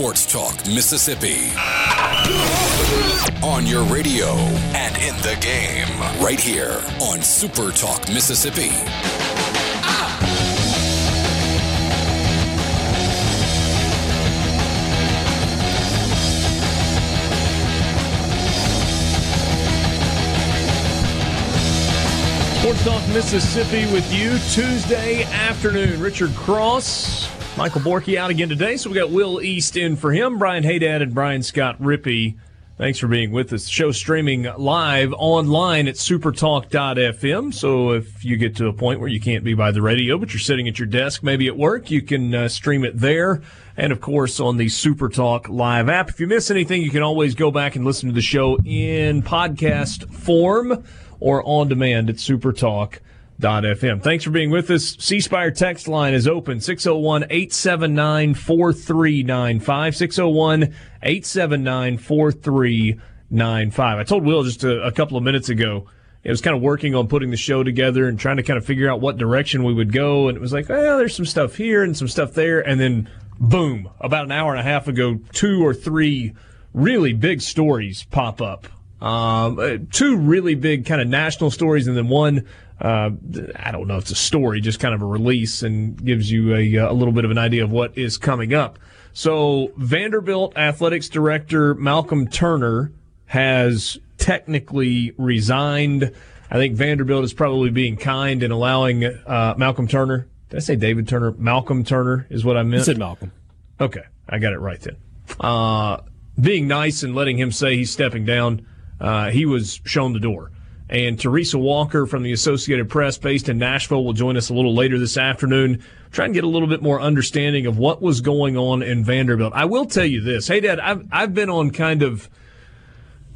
Sports Talk Mississippi. On your radio and in the game, right here on Super Talk Mississippi. Sports Talk Mississippi with you Tuesday afternoon. Richard Cross, Michael Borky out again today, so we got Will East in for him, Brian Haydad and Brian Scott Rippey. Thanks for being with us. The show streaming live online at supertalk.fm. So if you get to a point where you can't be by the radio, but you're sitting at your desk, maybe at work, you can uh, stream it there. And of course, on the Supertalk live app. If you miss anything, you can always go back and listen to the show in podcast form or on demand at supertalk.fm. Thanks for being with us. C Spire text line is open 601 879 4395. 601 879 4395. I told Will just a, a couple of minutes ago. It was kind of working on putting the show together and trying to kind of figure out what direction we would go. And it was like, well, there's some stuff here and some stuff there. And then, boom, about an hour and a half ago, two or three really big stories pop up um, uh, two really big kind of national stories, and then one. Uh, I don't know if it's a story, just kind of a release, and gives you a, a little bit of an idea of what is coming up. So Vanderbilt athletics director Malcolm Turner has technically resigned. I think Vanderbilt is probably being kind and allowing uh, Malcolm Turner. Did I say David Turner? Malcolm Turner is what I meant. You said Malcolm. Okay, I got it right then. Uh, being nice and letting him say he's stepping down uh, he was shown the door. And Teresa Walker from the Associated Press, based in Nashville, will join us a little later this afternoon. Try and get a little bit more understanding of what was going on in Vanderbilt. I will tell you this. Hey, Dad, I've, I've been on kind of,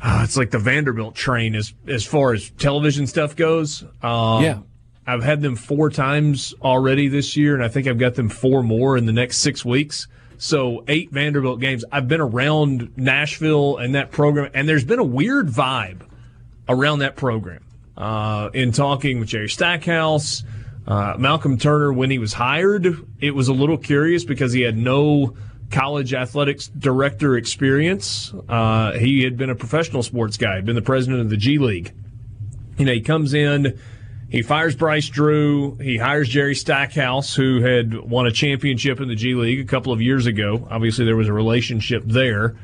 uh, it's like the Vanderbilt train as, as far as television stuff goes. Um, yeah. I've had them four times already this year, and I think I've got them four more in the next six weeks. So eight Vanderbilt games. I've been around Nashville and that program, and there's been a weird vibe around that program. Uh, in talking with Jerry Stackhouse, uh, Malcolm Turner, when he was hired, it was a little curious because he had no college athletics director experience. Uh, he had been a professional sports guy, been the president of the G League. You know, he comes in he fires Bryce Drew. He hires Jerry Stackhouse, who had won a championship in the G League a couple of years ago. Obviously, there was a relationship there.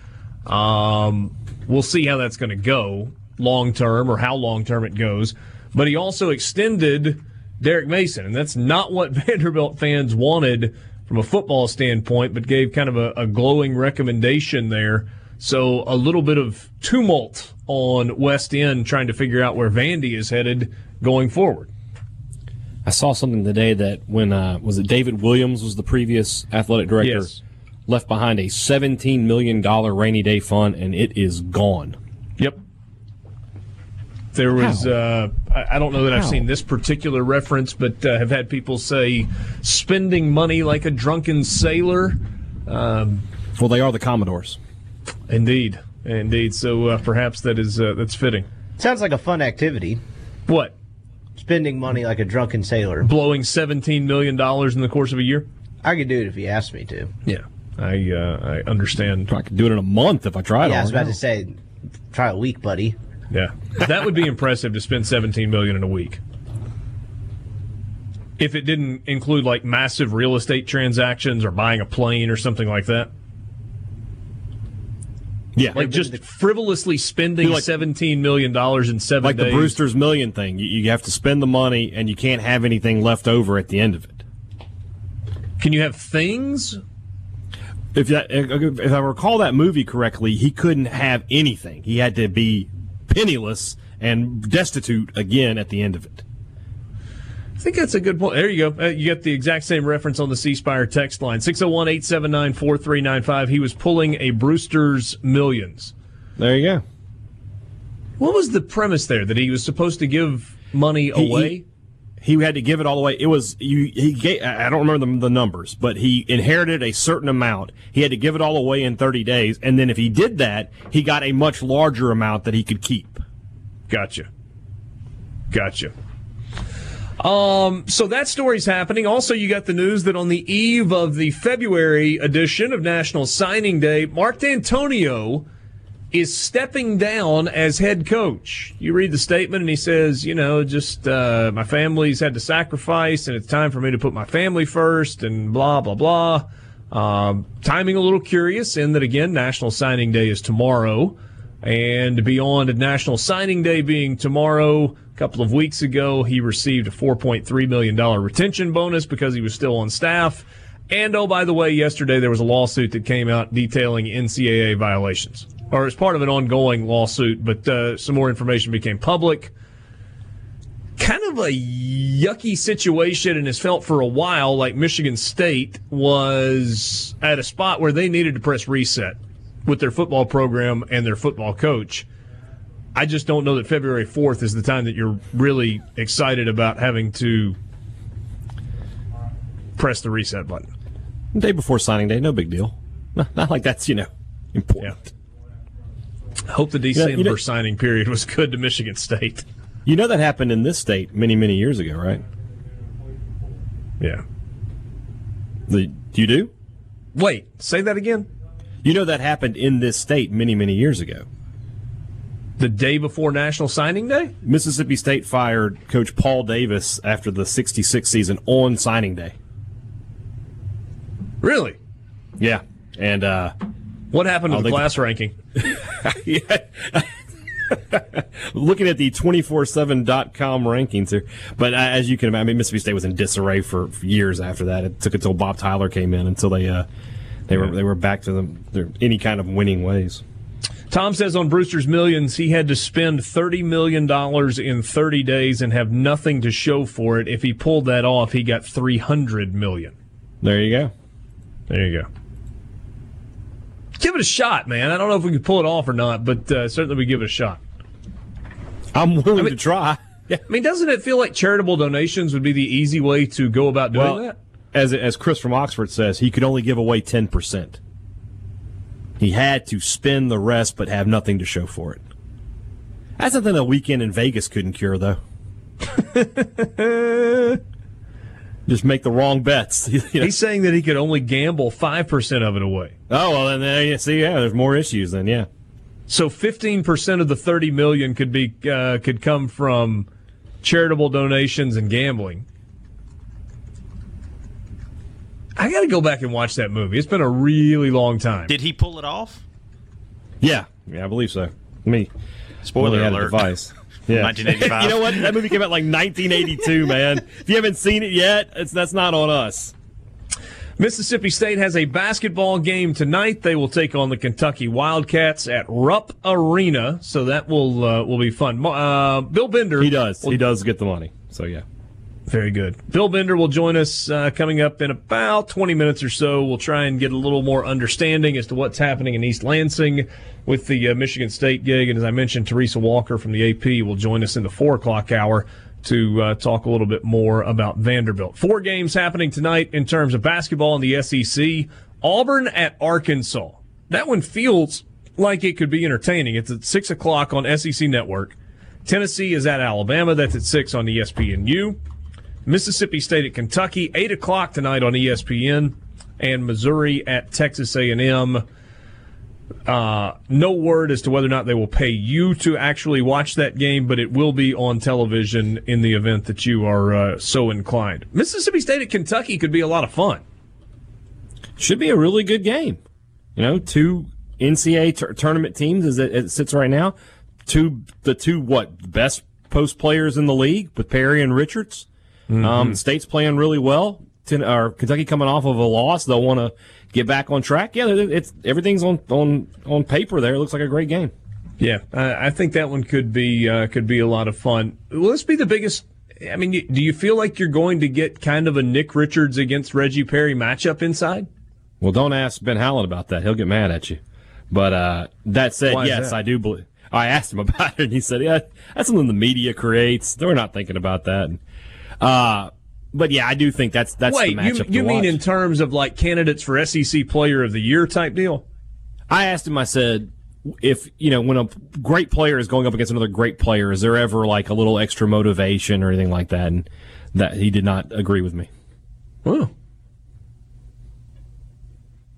Um, we'll see how that's going to go long term or how long term it goes. But he also extended Derek Mason, and that's not what Vanderbilt fans wanted from a football standpoint, but gave kind of a, a glowing recommendation there. So a little bit of tumult on West End trying to figure out where Vandy is headed going forward. I saw something today that when uh, was it David Williams was the previous athletic director yes. left behind a seventeen million dollar rainy day fund and it is gone. Yep. There was uh, I don't know that I've How? seen this particular reference, but uh, have had people say spending money like a drunken sailor. Um, well, they are the Commodores. Indeed, indeed. So uh, perhaps that is uh, that's fitting. Sounds like a fun activity. What? Spending money like a drunken sailor. Blowing seventeen million dollars in the course of a year. I could do it if you asked me to. Yeah, I uh, I understand. I could do it in a month if I tried. Yeah, I was hard. about to say, try a week, buddy. Yeah, that would be impressive to spend seventeen million in a week. If it didn't include like massive real estate transactions or buying a plane or something like that. Yeah, Like just frivolously spending Like- seventeen million dollars in seven like days. the Brewster's Million thing. You, you have to spend the money and you can't have anything left over at the end of it. Can you have things? If that, if I recall that movie correctly, he couldn't have anything. He had to be penniless and destitute again at the end of it. I think that's a good point. There you go. Uh, you got the exact same reference on the C Spire text line 601 879 4395. He was pulling a Brewster's Millions. There you go. What was the premise there? That he was supposed to give money He- away? He- had to give it all away. It was you. He gave, I don't remember the, the numbers, but he inherited a certain amount. He had to give it all away in 30 days, and then if he did that, he got a much larger amount that he could keep. Gotcha. Gotcha. Um, so that story's happening. Also, you got the news that on the eve of the February edition of National Signing Day, Mark Dantonio is stepping down as head coach. You read the statement, and he says, you know, just uh, my family's had to sacrifice, and it's time for me to put my family first, and blah blah blah. Um, timing a little curious in that again, National Signing Day is tomorrow, and beyond National Signing Day being tomorrow, a couple of weeks ago, he received a 4.3 million dollar retention bonus because he was still on staff. And oh, by the way, yesterday there was a lawsuit that came out detailing NCAA violations, or as part of an ongoing lawsuit, but uh, some more information became public. Kind of a yucky situation, and has felt for a while like Michigan State was at a spot where they needed to press reset with their football program and their football coach. I just don't know that February 4th is the time that you're really excited about having to press the reset button. Day before signing day, no big deal. Not, not like that's you know important. I hope the December you know- signing period was good to Michigan State. You know that happened in this state many many years ago, right? Yeah. The, you do? Wait, say that again. You know that happened in this state many many years ago. The day before National Signing Day? Mississippi State fired Coach Paul Davis after the '66 season on signing day. Really? Yeah, and uh, What happened to the class ranking? Looking at the 247.com rankings here. But uh, as you can imagine, I mean, Mississippi State was in disarray for, for years after that. It took until Bob Tyler came in until they uh, they were they were back to them, their, any kind of winning ways. Tom says on Brewster's Millions, he had to spend $30 million in 30 days and have nothing to show for it. If he pulled that off, he got 300 million. There you go. There you go. Give it a shot, man. I don't know if we can pull it off or not, but uh, certainly we give it a shot. I'm willing to try. Yeah. I mean, doesn't it feel like charitable donations would be the easy way to go about doing Well, that? as as Chris from Oxford says, he could only give away ten percent. He had to spend the rest, but have nothing to show for it. That's something a weekend in Vegas couldn't cure, though. Just make the wrong bets. You know? He's saying that he could only gamble 5% of it away. Oh well, then there you see, yeah, there's more issues. Then yeah, So 15% of the 30 million could be uh, could come from charitable donations and gambling. I got to go back and watch that movie. It's been a really long time. Did he pull it off? yeah, yeah, I believe so. Me, Spoiler really had alert. Yeah. 1985. you know what? That movie came out like 1982, man. If you haven't seen it yet, it's that's not on us. Mississippi State has a basketball game tonight. They will take on the Kentucky Wildcats at Rupp Arena, so that will uh, will be fun. Uh, Bill Bender, He does. will He does get the money. So yeah. Very good. Bill Bender will join us uh, coming up in about 20 minutes or so. We'll try and get a little more understanding as to what's happening in East Lansing with the uh, Michigan State gig. And as I mentioned, Teresa Walker from the AP will join us in the 4 o'clock hour to uh, talk a little bit more about Vanderbilt. Four games happening tonight in terms of basketball in the SEC. Auburn at Arkansas. That one feels like it could be entertaining. It's at 6 o'clock on SEC Network. Tennessee is at Alabama. That's at 6 on ESPNU. Mississippi State at Kentucky, eight o'clock tonight on ESPN, and Missouri at Texas A&M. Uh, no word as to whether or not they will pay you to actually watch that game, but it will be on television in the event that you are uh, so inclined. Mississippi State at Kentucky could be a lot of fun. Should be a really good game. You know, two NCAA tur- tournament teams as it, it sits right now. Two the two what best post players in the league with Perry and Richards. Um, State's playing really well. Ten, or Kentucky coming off of a loss, they'll want to get back on track. Yeah, it's everything's on on on paper. There, it looks like a great game. Yeah, I I think that one could be uh, could be a lot of fun. Will this be the biggest I mean, you- do you feel like you're going to get kind of a Nick Richards against Reggie Perry matchup inside? Well, don't ask Ben Howland about that. He'll get mad at you. But uh, that said, Why yes, that? I do believe. I asked him about it, and he said, "Yeah, that's something the media creates. They're not thinking about that." Uh, but yeah, I do think that's that's Wait, the you, matchup. you to mean in terms of like candidates for SEC Player of the Year type deal? I asked him. I said, if you know, when a great player is going up against another great player, is there ever like a little extra motivation or anything like that? And that he did not agree with me. Oh.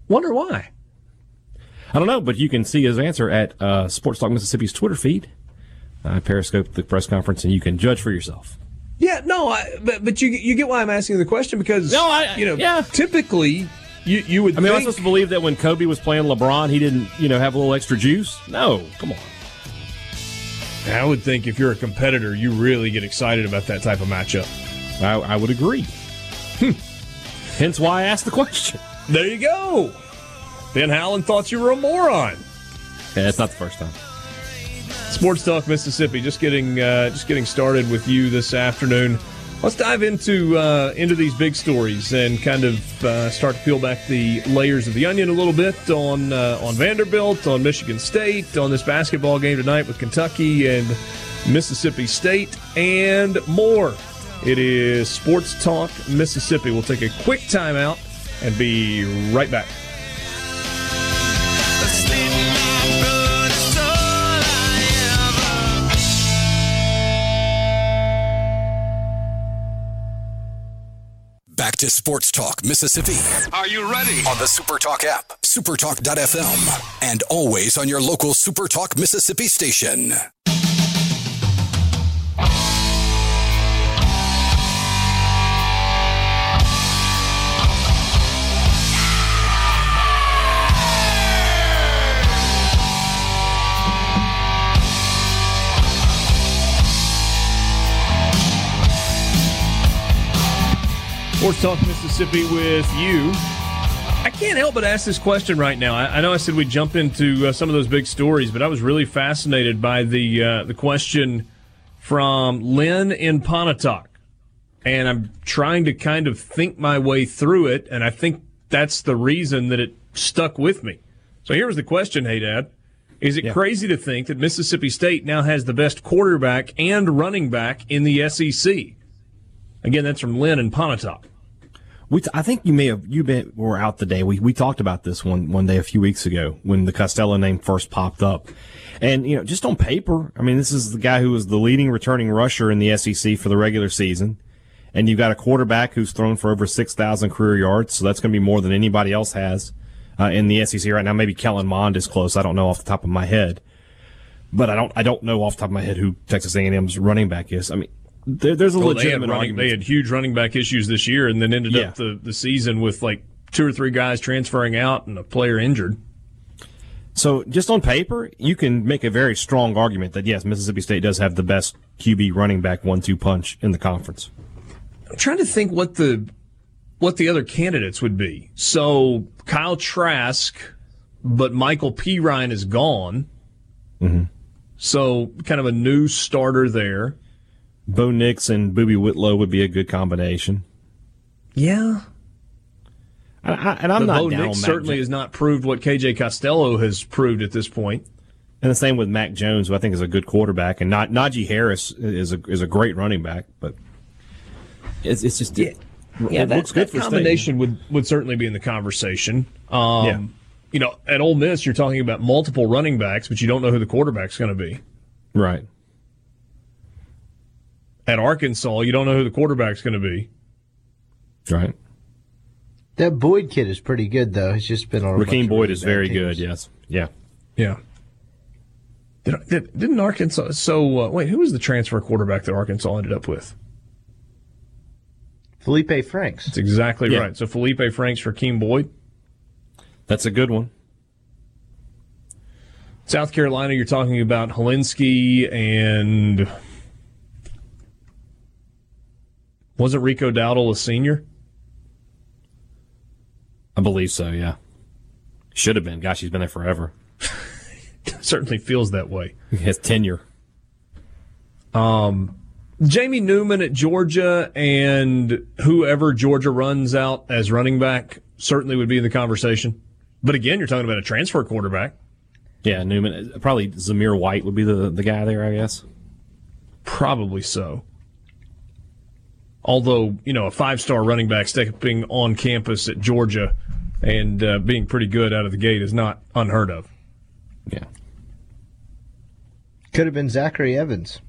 Wonder why. I don't know, but you can see his answer at uh, Sports Talk Mississippi's Twitter feed. I periscope the press conference, and you can judge for yourself. Yeah, no, I, but but you you get why I'm asking the question because No, I- you know yeah. typically you you would I mean, am I think supposed to believe that when Kobe was playing LeBron, he didn't, you know, have a little extra juice? No, come on. I would think if you're a competitor, you really get excited about that type of matchup. I, I would agree. Hmm. Hence why I asked the question. There you go. Ben Howland thought you were a moron. Yeah, it's not the first time. Sports Talk Mississippi, just getting uh, just getting started with you this afternoon. Let's dive into uh, into these big stories and kind of uh, start to peel back the layers of the onion a little bit on uh, on Vanderbilt, on Michigan State, on this basketball game tonight with Kentucky and Mississippi State, and more. It is Sports Talk Mississippi. We'll take a quick timeout and be right back. To Sports Talk Mississippi Are you ready? on the Supertalk app, supertalk.fm, and always on your local Supertalk Mississippi station. Sports Talk Mississippi with you. I can't help but ask this question right now. I, I know I said we'd jump into uh, some of those big stories, but I was really fascinated by the uh, the question from Lynn in Pontotoc, and I'm trying to kind of think my way through it, and I think that's the reason that it stuck with me. So here was the question, Hey Dad. Is it crazy to think that Mississippi State now has the best quarterback and running back in the SEC? Again, that's from Lynn in Pontotoc. We t- I think you may have you been were out the day we we talked about this one one day a few weeks ago when the Costello name first popped up, and you know just on paper, I mean this is the guy who was the leading returning rusher in the SEC for the regular season, and you've got a quarterback who's thrown for over six thousand career yards, so that's going to be more than anybody else has uh, in the SEC right now. Maybe Kellen Mond is close. I don't know off the top of my head, but I don't I don't know off the top of my head who Texas A&M's running back is. I mean. There, there's a Well, they legitimate running, argument. they had huge running back issues this year, and then ended Yeah. up the, the season with like two or three guys transferring out and a player injured. So, just on paper, you can make a very strong argument that yes, Mississippi State does have the best QB running back one-two punch in the conference. I'm trying to think what the what the other candidates would be. So Kyle Trask, but Lamical Perine is gone. Mm-hmm. So kind of a new starter there. Bo Nix and Boobee Whitlow would be a good combination. Yeah, I, I, and I'm but not Bo down Nix Mac certainly Jo- has not proved what KJ Costello has proved at this point. and the same with Mac Jones, who I think is a good quarterback, and not Najee Harris is a is a great running back, but it's it's just it, Yeah, it that, looks good that for State. combination would would certainly be in the conversation. Um, Yeah. You know, at Ole Miss, you're talking about multiple running backs, but you don't know who the quarterback's going to be. right? At Arkansas, you don't know who the quarterback's going to be. Right. That Boyd kid is pretty good though. He's just been on. a bunch Rakeem Boyd really is very teams. good. Yes. Yeah. Yeah. Did, did, didn't Arkansas? So uh, wait, who was the transfer quarterback that Arkansas ended up with? Felipe Franks. That's exactly Yeah. right. So Felipe Franks for Keem Boyd. That's a good one. South Carolina, you're talking about Hilinski and wasn't Rico Dowdle a senior? I believe so. Yeah. Should have been. Gosh, he's been there forever. Certainly feels that way. His tenure. Um, Jamie Newman at Georgia and whoever Georgia runs out as running back certainly would be in the conversation. But again, you're talking about a transfer quarterback. Yeah, Newman. Probably Zamir White would be the the guy there, I guess. Probably so. Although, you know, a five star running back stepping on campus at Georgia and uh, being pretty good out of the gate is not unheard of. Yeah. Could have been Zachary Evans.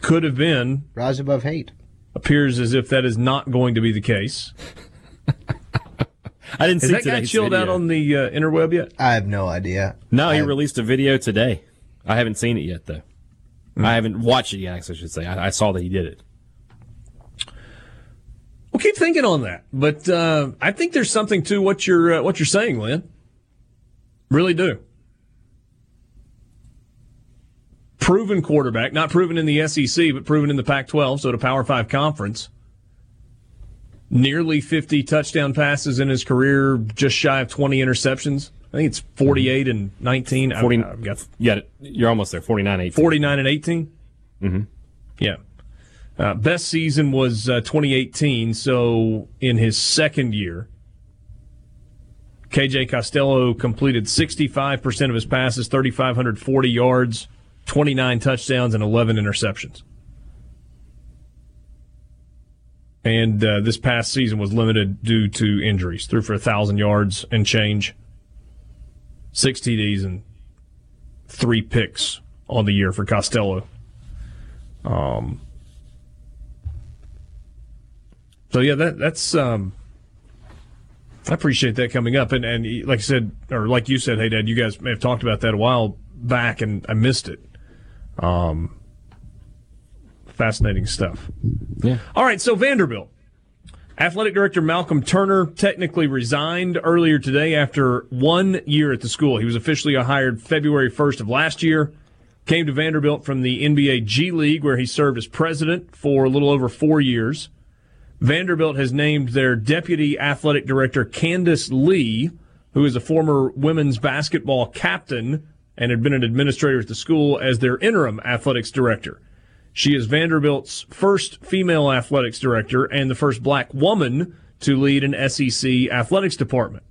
Could have been. Rise above hate. Appears as if that is not going to be the case. I didn't Has see that guy today's chilled video. out on the uh, interweb yet? I have no idea. No, he I- released a video today. I haven't seen it yet, though. I haven't watched it yet. I should say. I, I saw that he did it. We'll keep thinking on that, but uh, I think there's something to what you're uh, what you're saying, Lynn. Really do. Proven quarterback, not proven in the SEC, but proven in the Pac-12, so at a Power Five conference. Nearly 50 touchdown passes in his career, just shy of 20 interceptions. I think it's 48 and 19. 40 I've got Yeah, you're almost there. 49 8. 49 and 18. Mm-hmm. Yeah. Uh, best season was uh, 2018. So in his second year, KJ Costello completed 65% of his passes, 3,540 yards, 29 touchdowns, and 11 interceptions. And uh, this past season was limited due to injuries. Threw for 1,000 yards and change, six TDs, and three picks on the year for Costello. Um. So yeah, that that's um. I appreciate that coming up, and and like I said, or like you said, hey Dad, you guys may have talked about that a while back, and I missed it. Um. Fascinating stuff. Yeah. All right, so Vanderbilt. Athletic Director Malcolm Turner technically resigned earlier today after one year at the school. He was officially hired February 1st of last year. Came to Vanderbilt from the NBA G League, where he served as president for a little over four years. Vanderbilt has named their deputy athletic director, Candice Lee, who is a former women's basketball captain and had been an administrator at the school, as their interim athletics director. She is Vanderbilt's first female athletics director and the first black woman to lead an SEC athletics department.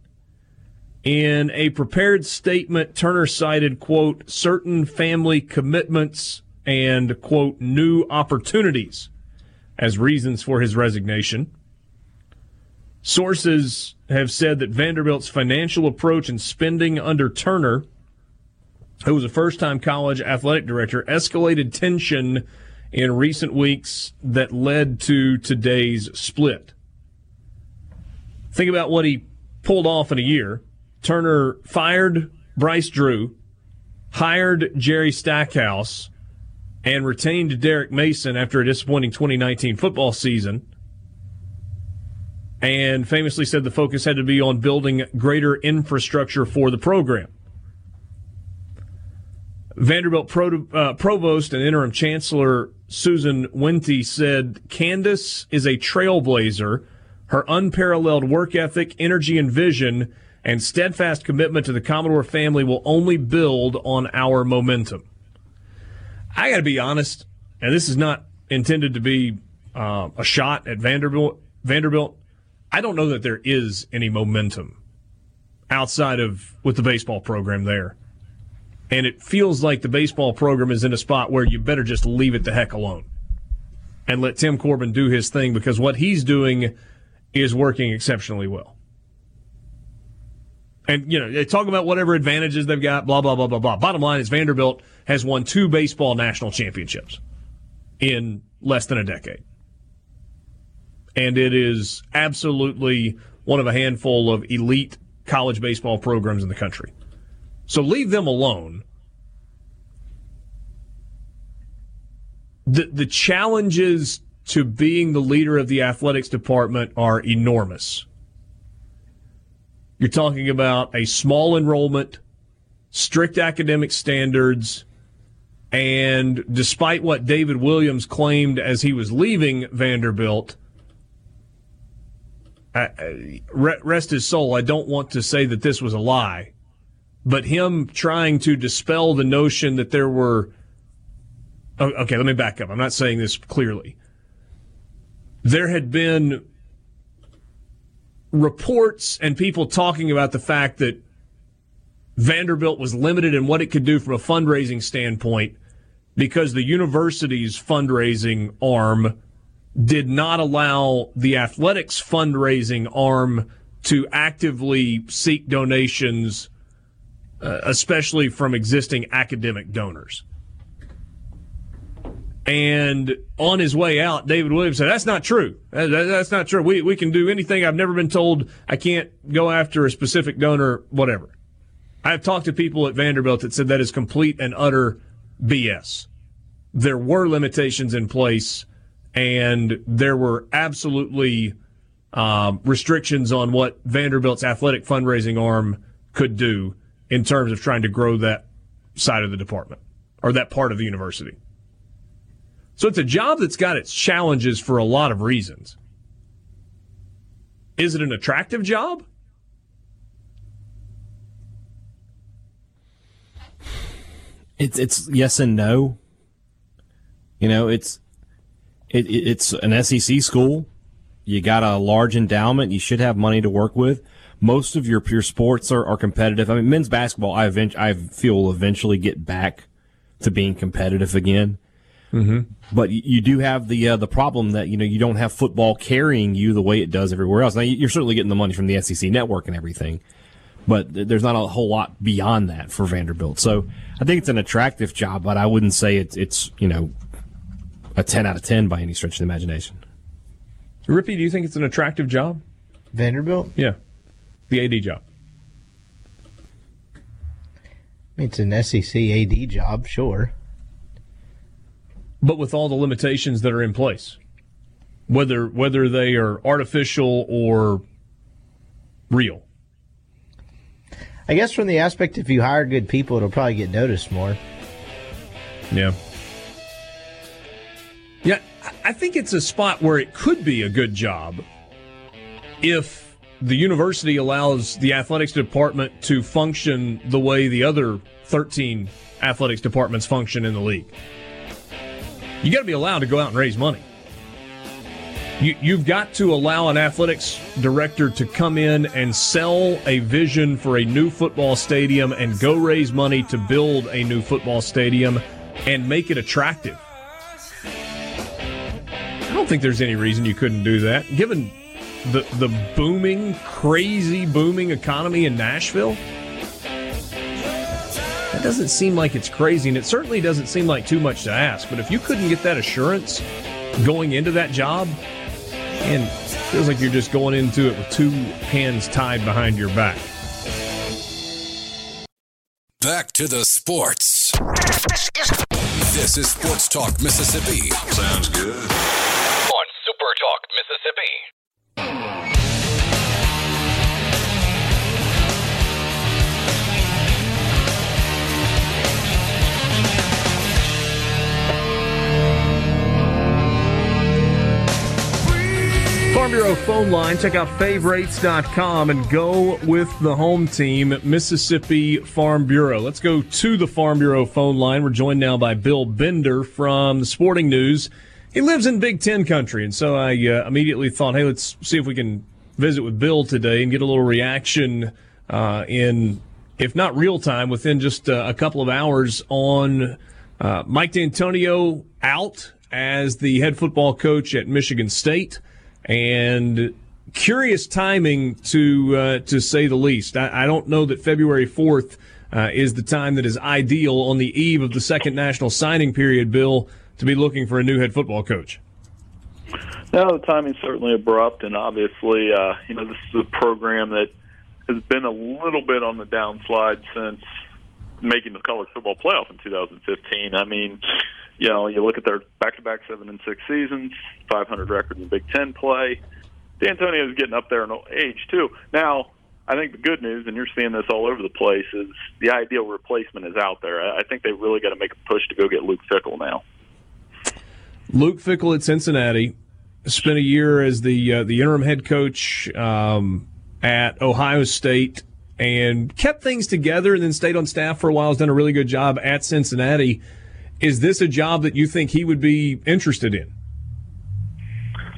In a prepared statement, Turner cited, quote, certain family commitments and, quote, new opportunities as reasons for his resignation. Sources have said that Vanderbilt's financial approach and spending under Turner, who was a first time college athletic director, escalated tension in recent weeks that led to today's split. Think about what he pulled off in a year. Turner fired Bryce Drew, hired Jerry Stackhouse, and retained Derek Mason after a disappointing 2019 football season. And famously said the focus had to be on building greater infrastructure for the program. Vanderbilt Pro, uh, Provost and Interim Chancellor Susan Wente said Candice is a trailblazer. Her unparalleled work ethic, energy, and vision, and steadfast commitment to the Commodore family will only build on our momentum. I got to be honest, and this is not intended to be uh, a shot at Vanderbilt. Vanderbilt, I don't know that there is any momentum outside of with the baseball program there. And it feels like the baseball program is in a spot where you better just leave it the heck alone and let Tim Corbin do his thing because what he's doing is working exceptionally well. And, you know, they talk about whatever advantages they've got, blah, blah, blah, blah, blah. Bottom line is Vanderbilt has won two baseball national championships in less than a decade. And it is absolutely one of a handful of elite college baseball programs in the country. So leave them alone. The the challenges to being the leader of the athletics department are enormous. You're talking about a small enrollment, strict academic standards, and despite what David Williams claimed as he was leaving Vanderbilt, I- rest his soul, I don't want to say that this was a lie but him trying to dispel the notion that there were okay, let me back up. I'm not saying this clearly. There had been reports and people talking about the fact that Vanderbilt was limited in what it could do from a fundraising standpoint because the university's fundraising arm did not allow the athletics fundraising arm to actively seek donations, uh, especially from existing academic donors. And on his way out, David Williams said, That's not true. That, that, that's not true. We, we can do anything. I've never been told I can't go after a specific donor, whatever. I've talked to people at Vanderbilt that said that is complete and utter BS. There were limitations in place, and there were absolutely um, restrictions on what Vanderbilt's athletic fundraising arm could do in terms of trying to grow that side of the department or that part of the university. So it's a job that's got its challenges for a lot of reasons. Is it an attractive job? It's it's yes and no. You know, it's it, it's an SEC school. You got a large endowment. You should have money to work with. Most of your pure sports are, are competitive. I mean, men's basketball, I, event- I feel will eventually get back to being competitive again. Mm-hmm. But you do have the uh, the problem that you know you don't have football carrying you the way it does everywhere else. Now you're certainly getting the money from the SEC network and everything, but there's not a whole lot beyond that for Vanderbilt. So I think it's an attractive job, but I wouldn't say it's it's you know a ten out of ten by any stretch of the imagination. Rippy, do you think it's an attractive job? Vanderbilt? Yeah, the AD job. I mean, it's an SEC AD job, sure. But with all the limitations that are in place, whether whether they are artificial or real. I guess from the aspect, if you hire good people, it'll probably get noticed more. Yeah. I think it's a spot where it could be a good job if the university allows the athletics department to function the way the other 13 athletics departments function in the league. You got to be allowed to go out and raise money. You, you've got to allow an athletics director to come in and sell a vision for a new football stadium and go raise money to build a new football stadium and make it attractive. I don't think there's any reason you couldn't do that. Given the the booming, crazy booming economy in Nashville, that doesn't seem like it's crazy, and it certainly doesn't seem like too much to ask. But if you couldn't get that assurance going into that job, and it feels like you're just going into it with two hands tied behind your back. Back to the sports. This is Sports Talk Mississippi. Sounds good. Talk Mississippi. Farm Bureau phone line. Check out favorites.com and go with the home team, Mississippi Farm Bureau. Let's go to the Farm Bureau phone line. We're joined now by Bill Bender from the Sporting News. He lives in Big Ten country, and so I uh, immediately thought, hey, let's see if we can visit with Bill today and get a little reaction uh, in, if not real time, within just uh, a couple of hours on uh, Mike Dantonio out as the head football coach at Michigan State and curious timing to uh, to say the least. I, I don't know that February fourth uh, is the time that is ideal on the eve of the second national signing period. Bill to be looking for a new head football coach. No, the timing's certainly abrupt, and obviously, uh, you know, this is a program that has been a little bit on the downslide since making the college football playoff in 2015. I mean, you know, you look at their back-to-back seven and six seasons, 500 record in Big Ten play. Dantonio is getting up there in age too. Now, I think the good news, and you're seeing this all over the place, is the ideal replacement is out there. I think they really got to make a push to go get Luke Fickell now. Luke Fickell at Cincinnati spent a year as the uh, the interim head coach um, at Ohio State and kept things together, and then stayed on staff for a while. Has done a really good job at Cincinnati. Is this a job that you think he would be interested in?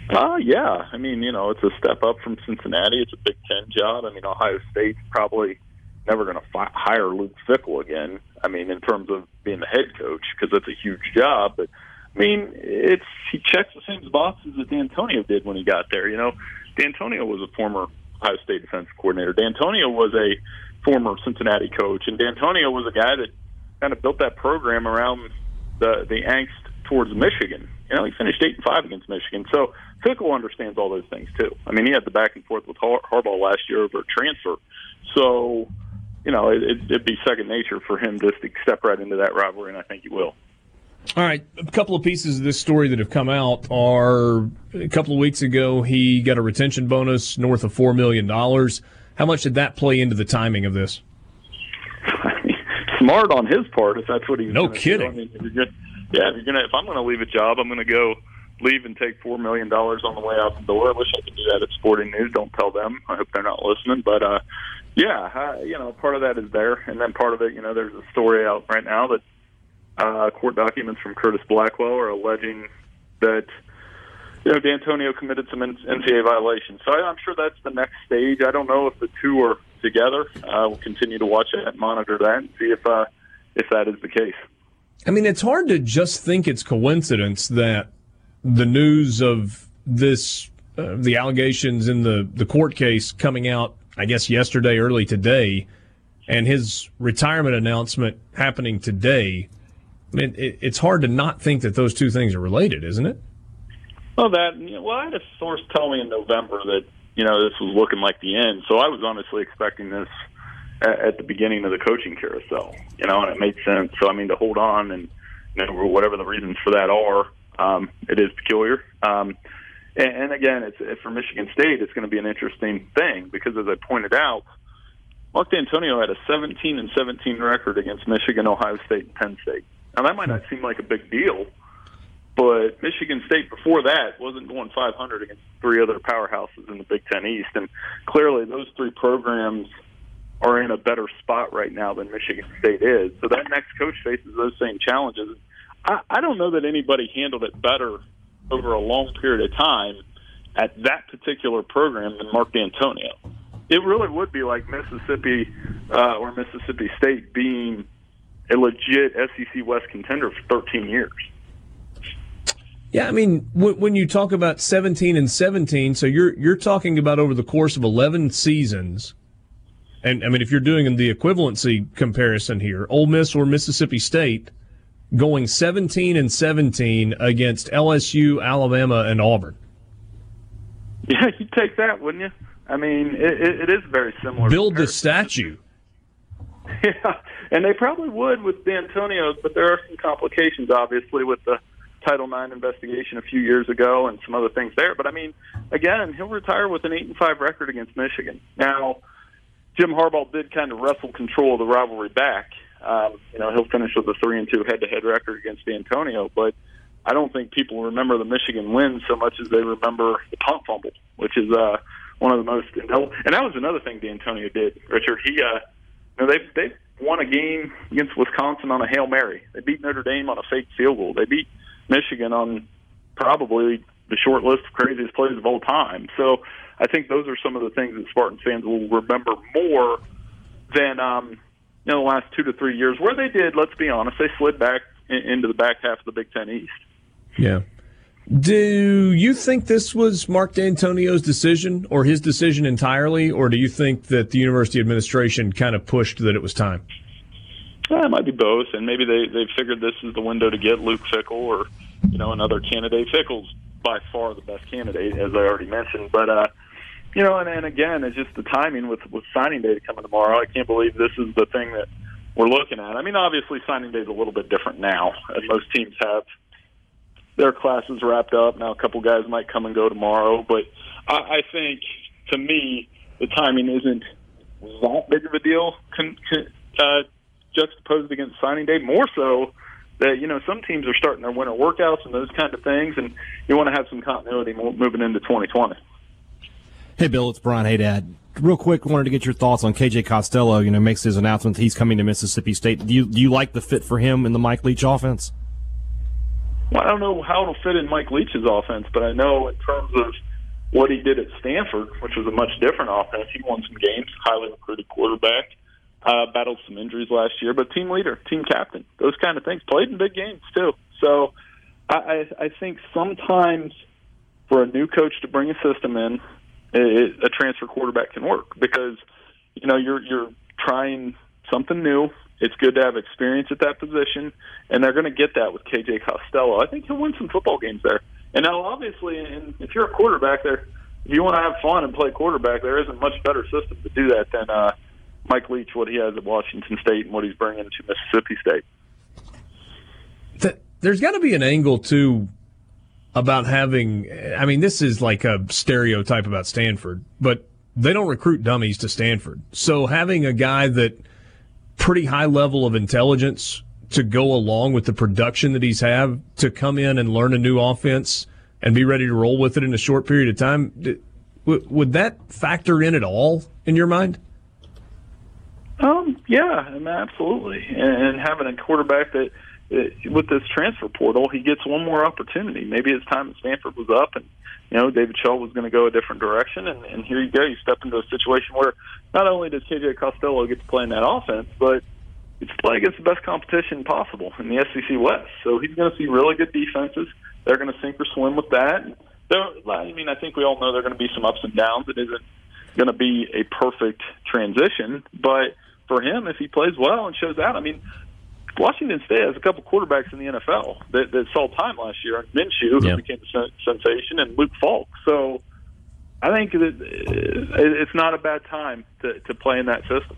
Uh, yeah. I mean, you know, it's a step up from Cincinnati. It's a Big Ten job. I mean, Ohio State's probably never going to hire Luke Fickell again. I mean, in terms of being the head coach, because that's a huge job. But I mean, it's he checks the same boxes that Dantonio did when he got there. You know, Dantonio was a former Ohio State defensive coordinator. Dantonio was a former Cincinnati coach, and Dantonio was a guy that kind of built that program around the the angst towards Michigan. You know, he finished eight and five against Michigan. So Fickell understands all those things too. I mean, he had the back and forth with Har- Harbaugh last year over transfer. So, you know, it, it'd be second nature for him just to step right into that rivalry, and I think he will. All right, a couple of pieces of this story that have come out are a couple of weeks ago he got a retention bonus north of four million dollars. How much did that play into the timing of this? Smart on his part, if that's what he's. No kidding. I mean, if you're gonna, yeah, if you're gonna, if I'm going to leave a job, I'm going to go leave and take four million dollars on the way out the door. I wish I could do that at Sporting News. Don't tell them. I hope they're not listening. But uh, yeah, uh, you know, part of that is there, and then part of it, you know, there's a story out right now that uh, court documents from Curtis Blackwell are alleging that you know Dantonio committed some NCAA violations. So I'm sure that's the next stage. I don't know if the two are together. Uh, we'll continue to watch that, and monitor that, and see if uh, if that is the case. I mean, it's hard to just think it's coincidence that the news of this, uh, the allegations in the, the court case coming out, I guess, yesterday, early today, and his retirement announcement happening today. I it, it's hard to not think that those two things are related, isn't it? Well, that well, I had a source tell me in November that you know this was looking like the end. So I was honestly expecting this at, at the beginning of the coaching carousel, you know, and it made sense. So I mean, to hold on and you know whatever the reasons for that are, um, it is peculiar. Um, and, and again, it's for Michigan State. It's going to be an interesting thing because, as I pointed out, Mark Dantonio had a 17 and 17 record against Michigan, Ohio State, and Penn State. Now that might not seem like a big deal, but Michigan State before that wasn't going 500 against three other powerhouses in the Big Ten East, and clearly those three programs are in a better spot right now than Michigan State is. So that next coach faces those same challenges. I, I don't know that anybody handled it better over a long period of time at that particular program than Mark Dantonio. It really would be like Mississippi uh, or Mississippi State being a legit SEC West contender for 13 years. Yeah, I mean, when you talk about 17 and 17, so you're you're talking about over the course of 11 seasons, and I mean, if you're doing the equivalency comparison here, Ole Miss or Mississippi State going 17 and 17 against LSU, Alabama, and Auburn. Yeah, you'd take that, wouldn't you? I mean, it, it is very similar. Build the statue. Yeah, and they probably would with Dantonio, but there are some complications, obviously, with the Title IX investigation a few years ago and some other things there. But I mean, again, he'll retire with an eight and five record against Michigan. Now, Jim Harbaugh did kind of wrestle control of the rivalry back. Um, you know, he'll finish with a three and two head to head record against Dantonio, but I don't think people remember the Michigan win so much as they remember the punt fumble, which is uh, one of the most. And that was another thing Dantonio did, Richard. He, uh, you know, they they won a game against Wisconsin on a hail mary. They beat Notre Dame on a fake field goal. They beat Michigan on probably the short list of craziest plays of all time. So I think those are some of the things that Spartan fans will remember more than um, you know the last two to three years, where they did. Let's be honest, they slid back in, into the back half of the Big Ten East. Yeah. Do you think this was Mark Dantonio's decision or his decision entirely, or do you think that the university administration kind of pushed that it was time? Yeah, it might be both, and maybe they they figured this is the window to get Luke Fickell or you know another candidate. Fickell's by far the best candidate, as I already mentioned, but uh, you know, and, and again, it's just the timing with with signing day coming tomorrow. I can't believe this is the thing that we're looking at. I mean, obviously, signing day is a little bit different now, most teams have their classes wrapped up. Now, a couple guys might come and go tomorrow, but I, I think to me, the timing isn't that big of a deal. Con, con, uh, juxtaposed against signing day, more so that you know some teams are starting their winter workouts and those kind of things, and you want to have some continuity moving into 2020. Hey, Bill, it's Brian Hey Dad. Real quick, wanted to get your thoughts on KJ Costello. You know, makes his announcement he's coming to Mississippi State. Do you do you like the fit for him in the Mike Leach offense? Well, I don't know how it'll fit in Mike Leach's offense, but I know in terms of what he did at Stanford, which was a much different offense, he won some games, highly recruited quarterback, uh, battled some injuries last year, but team leader, team captain, those kind of things. Played in big games too. So I, I, I think sometimes for a new coach to bring a system in, it, a transfer quarterback can work because you know you're you're trying something new. It's good to have experience at that position, and they're going to get that with KJ Costello. I think he'll win some football games there. And now, obviously, and if you're a quarterback there, if you want to have fun and play quarterback, there isn't much better system to do that than uh, Mike Leach, what he has at Washington State and what he's bringing to Mississippi State. There's got to be an angle too about having. I mean, this is like a stereotype about Stanford, but they don't recruit dummies to Stanford. So having a guy that pretty high level of intelligence to go along with the production that he's have to come in and learn a new offense and be ready to roll with it in a short period of time. Would that factor in at all in your mind? Um, yeah, absolutely. And having a quarterback that, with this transfer portal, he gets one more opportunity. Maybe his time at Stanford was up, and you know David Shaw was going to go a different direction. And, and here you go, you step into a situation where not only does KJ Costello get to play in that offense, but it's play against the best competition possible in the SEC West. So he's going to see really good defenses. They're going to sink or swim with that. I mean, I think we all know there are going to be some ups and downs. It isn't going to be a perfect transition, but for him, if he plays well and shows out, I mean, Washington State has a couple quarterbacks in the NFL that, that saw time last year. Minshew, yeah. who became a sensation, and Luke Falk. So I think that uh, it's not a bad time to, to play in that system.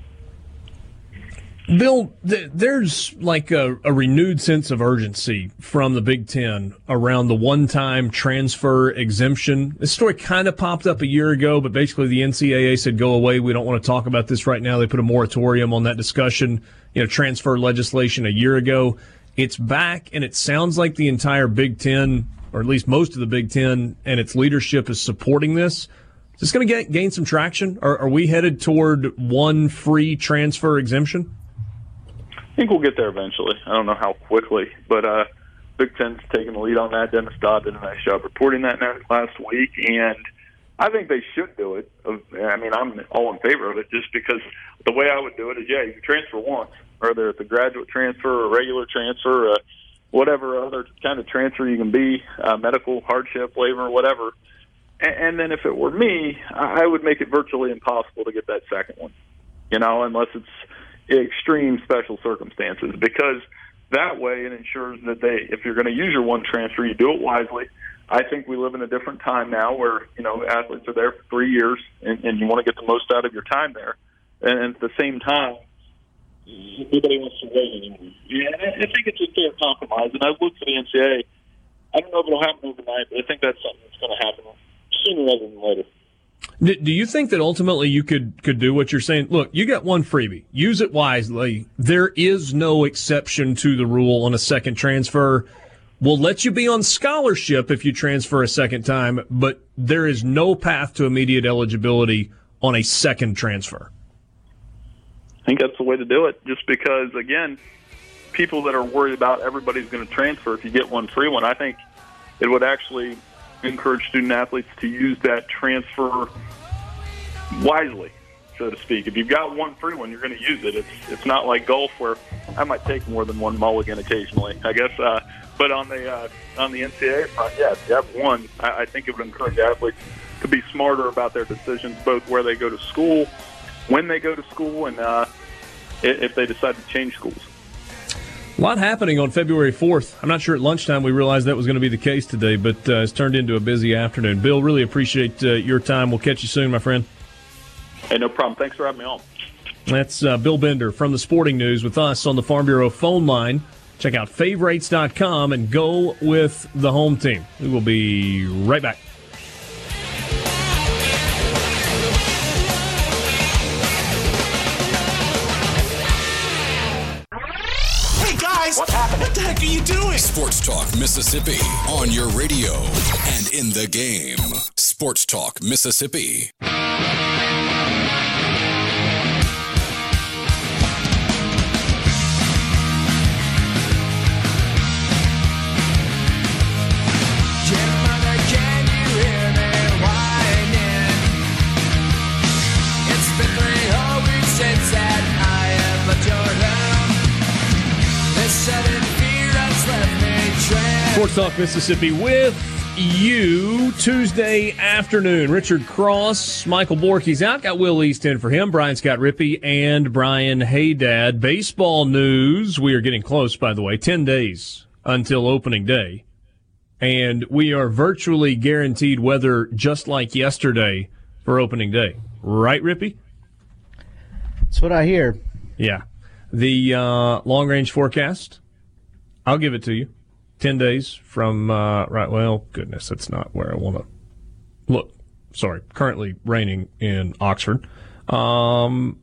Bill, th- there's like a, a, renewed sense of urgency from the Big Ten around the one time transfer exemption. This story kind of popped up a year ago, but basically the NCAA said, go away. We don't want to talk about this right now. They put a moratorium on that discussion, you know, transfer legislation a year ago. It's back, and it sounds like the entire Big Ten, or at least most of the Big Ten and its leadership, is supporting this. Is this going to gain some traction? Are, are we headed toward one free transfer exemption? I think we'll get there eventually. I don't know how quickly, but uh, Big Ten's taking the lead on that. Dennis Dodd did a nice job reporting that last week, and I think they should do it. I mean, I'm all in favor of it just because the way I would do it is, yeah, you transfer once, whether it's a graduate transfer, or a regular transfer, uh, whatever other kind of transfer you can be, uh, medical hardship waiver, whatever. And, and then if it were me, I would make it virtually impossible to get that second one. You know, unless it's extreme special circumstances because that way it ensures that they if you're going to use your one transfer you do it wisely i think we live in a different time now where you know athletes are there for three years and, and you want to get the most out of your time there and at the same time nobody wants to wait anymore yeah i think it's a fair compromise and i look for the ncaa i don't know if it'll happen overnight but i think that's something that's going to happen sooner rather than later do you think that ultimately you could could do what you're saying? Look, you got one freebie. Use it wisely. There is no exception to the rule on a second transfer. We'll let you be on scholarship if you transfer a second time, but there is no path to immediate eligibility on a second transfer. I think that's the way to do it. Just because, again, people that are worried about everybody's going to transfer if you get one free one, I think it would actually encourage student athletes to use that transfer wisely, so to speak. If you've got one free one, you're going to use it. It's it's not like golf where I might take more than one mulligan occasionally. I guess, uh, but on the uh, on the NCAA front, yeah, if you have one, I, I think it would encourage athletes to be smarter about their decisions, both where they go to school, when they go to school, and uh, if they decide to change schools. A lot happening on February 4th. I'm not sure at lunchtime we realized that was going to be the case today, but uh, it's turned into a busy afternoon. Bill, really appreciate uh, your time. We'll catch you soon, my friend. Hey, no problem. Thanks for having me on. That's uh, Bill Bender from the Sporting News with us on the Farm Bureau phone line. Check out favorites.com and go with the home team. We will be right back. What the heck are you doing? Sports Talk Mississippi on your radio and in the game. Sports Talk Mississippi. Sports Talk Mississippi with you Tuesday afternoon. Richard Cross, Michael Borky's out. Got Will East in for him. Brian Scott Rippey and Brian Haydad. Baseball news. We are getting close, by the way. 10 days until opening day. And we are virtually guaranteed weather just like yesterday for opening day. Right, Rippey? That's what I hear. Yeah. The uh, long range forecast, I'll give it to you. 10 days from, uh, right, well, goodness, that's not where I want to look. Sorry. Currently raining in Oxford. Um,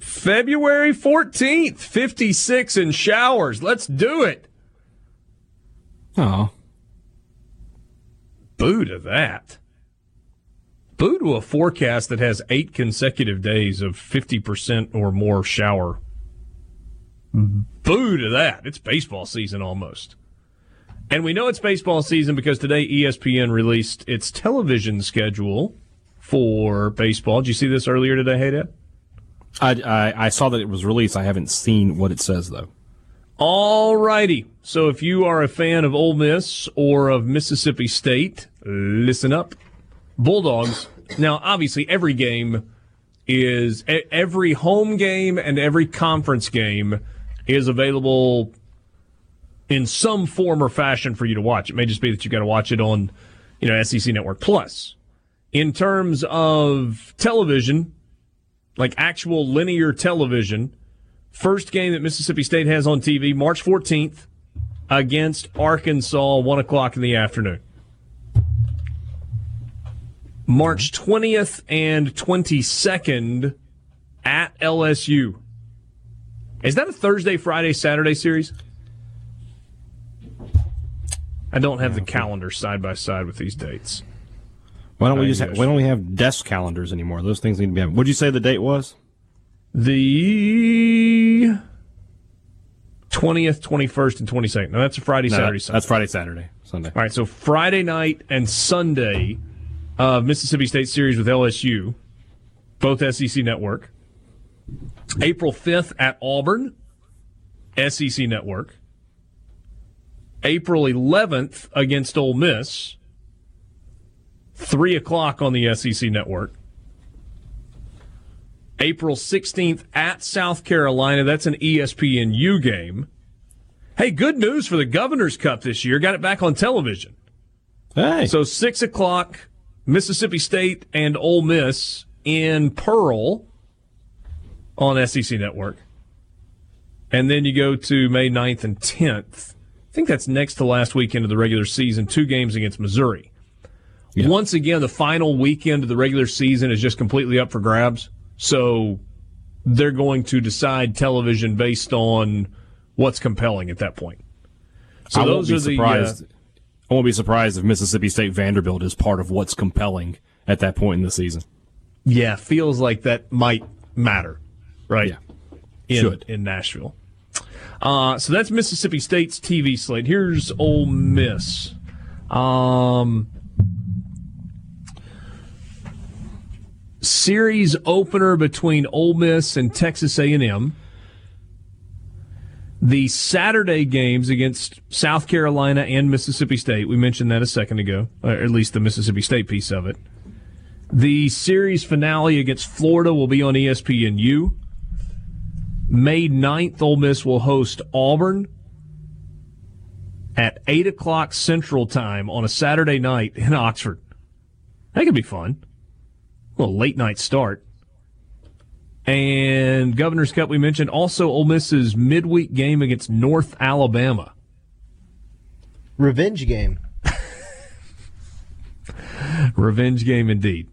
February 14th, 56 in showers. Let's do it. Oh, Boo to that. Boo to a forecast that has eight consecutive days of 50% or more shower. Boo to that. It's baseball season almost. And we know it's baseball season because today ESPN released its television schedule for baseball. Did you see this earlier today, Hey Dad? I, I I saw that it was released. I haven't seen what it says though. All righty. So if you are a fan of Ole Miss or of Mississippi State, listen up. Bulldogs. Now, obviously, every game is every home game and every conference game is available in some form or fashion for you to watch. It may just be that you've got to watch it on, you know, SEC Network Plus. In terms of television, like actual linear television, First game that Mississippi State has on TV, March 14th, against Arkansas, 1 o'clock in the afternoon. March 20th and 22nd at LSU. Is that a Thursday, Friday, Saturday series? I don't have the calendar side by side with these dates. Why don't we just ha- why don't we have desk calendars anymore? Those things need to be. What'd you say the date was? The 20th, 21st, and 22nd. No, that's a Friday, No, Saturday, that- Sunday. that's Friday, Saturday, Sunday. All right, so Friday night and Sunday of Mississippi State series with LSU, both SEC network. April 5th at Auburn, SEC network. April 11th against Ole Miss, 3 o'clock on the SEC network. April 16th at South Carolina, that's an ESPNU game. Hey, good news for the Governor's Cup this year. Got it back on television. Hey, So six o'clock, Mississippi State and Ole Miss in Pearl on SEC Network. And then you go to May 9th and 10th. I think that's next to last weekend of the regular season, two games against Missouri. Once again, the final weekend of the regular season is just completely up for grabs. So they're going to decide television based on what's compelling at that point. So I those be are the uh. I won't be surprised if Mississippi State Vanderbilt is part of what's compelling at that point in the season. Yeah, feels like that might matter, right? Yeah. in, Should. in Nashville. Uh, so that's Mississippi State's TV slate. Here's Ole Miss. Um, series opener between Ole Miss and Texas A&M. The Saturday games against South Carolina and Mississippi State. We mentioned that a second ago, or at least the Mississippi State piece of it. The series finale against Florida will be on ESPNU. May 9th, Ole Miss will host Auburn at 8 o'clock Central Time on a Saturday night in Oxford. That could be fun. A little late night start. And Governor's Cup, we mentioned also Ole Miss's midweek game against North Alabama. Revenge game. Revenge game indeed.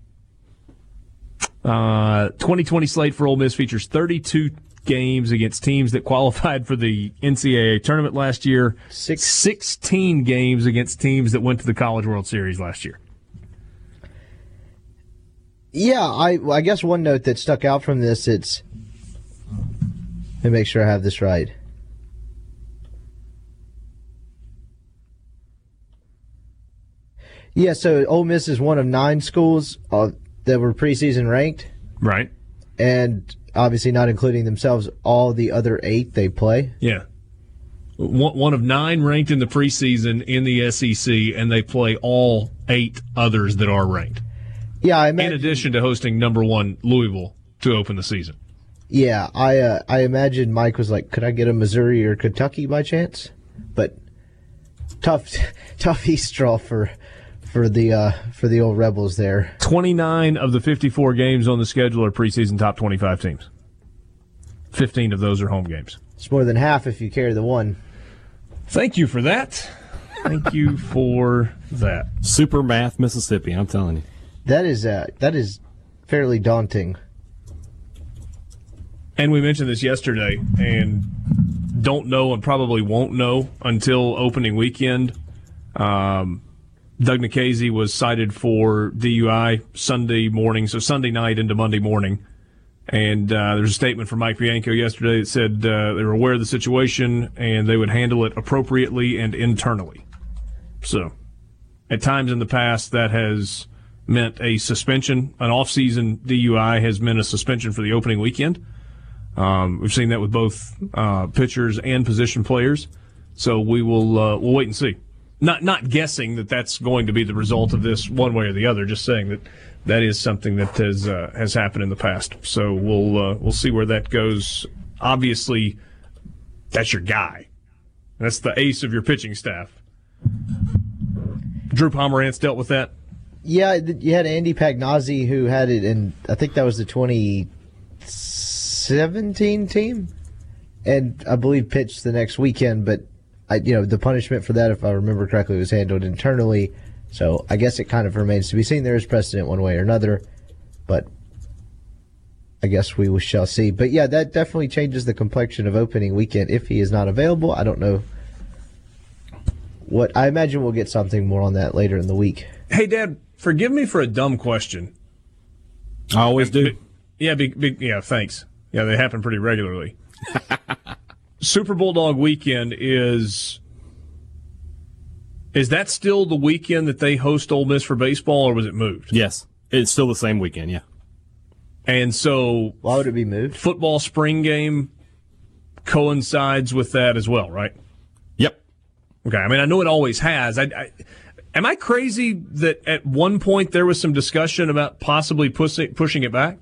Uh, 2020 slate for Ole Miss features 32 games against teams that qualified for the NCAA tournament last year. Six. 16 games against teams that went to the College World Series last year. Yeah, I I guess one note that stuck out from this it's let me make sure I have this right. Yeah, so Ole Miss is one of nine schools uh, that were preseason ranked, Right. and obviously not including themselves, all the other eight they play. Yeah. one, of nine ranked in the preseason in the SEC, and they play all eight others that are ranked. Yeah, I mean In addition to hosting number one Louisville to open the season. Yeah, I uh, I imagine Mike was like, "Could I get a Missouri or Kentucky by chance?" But tough, tough East draw for for the uh, for the old rebels there. 29 of the 54 games on the schedule are preseason top 25 teams. 15 of those are home games. It's more than half if you carry the one. Thank you for that. Thank you for that. Super math, Mississippi. I'm telling you. That is uh, that is fairly daunting. And we mentioned this yesterday and don't know and probably won't know until opening weekend. Um, Doug Nikhazy was cited for DUI Sunday morning, so Sunday night into Monday morning. And uh, there's a statement from Mike Bianco yesterday that said uh, they were aware of the situation and they would handle it appropriately and internally. So, at times in the past, that has meant a suspension. An off-season DUI has meant a suspension for the opening weekend. Um, we've seen that with both uh, pitchers and position players. So we will uh, we'll wait and see. Not not guessing that that's going to be the result of this one way or the other. Just saying that that is something that has uh, has happened in the past. So we'll uh, we'll see where that goes. Obviously, that's your guy. That's the ace of your pitching staff. Drew Pomeranz dealt with that. Yeah, you had Andy Pagnozzi who had it, and I think that was the 2017 team, and I believe pitched the next weekend. But I, you know, the punishment for that, if I remember correctly, was handled internally. So I guess it kind of remains to be seen. There is precedent one way or another, but I guess we shall see. But yeah, that definitely changes the complexion of opening weekend if he is not available. I don't know. What I imagine we'll get something more on that later in the week. Hey, Dad, forgive me for a dumb question. I always do. Yeah, be, be, yeah, thanks. Yeah, they happen pretty regularly. Super Bulldog weekend is is that still the weekend that they host Ole Miss for baseball, or was it moved? Yes, it's still the same weekend. Yeah. And so Why would it be moved? football spring game coincides with that as well, right? Yep. Okay. I mean, I know it always has. I, I am I crazy that at one point there was some discussion about possibly pushing pushing it back?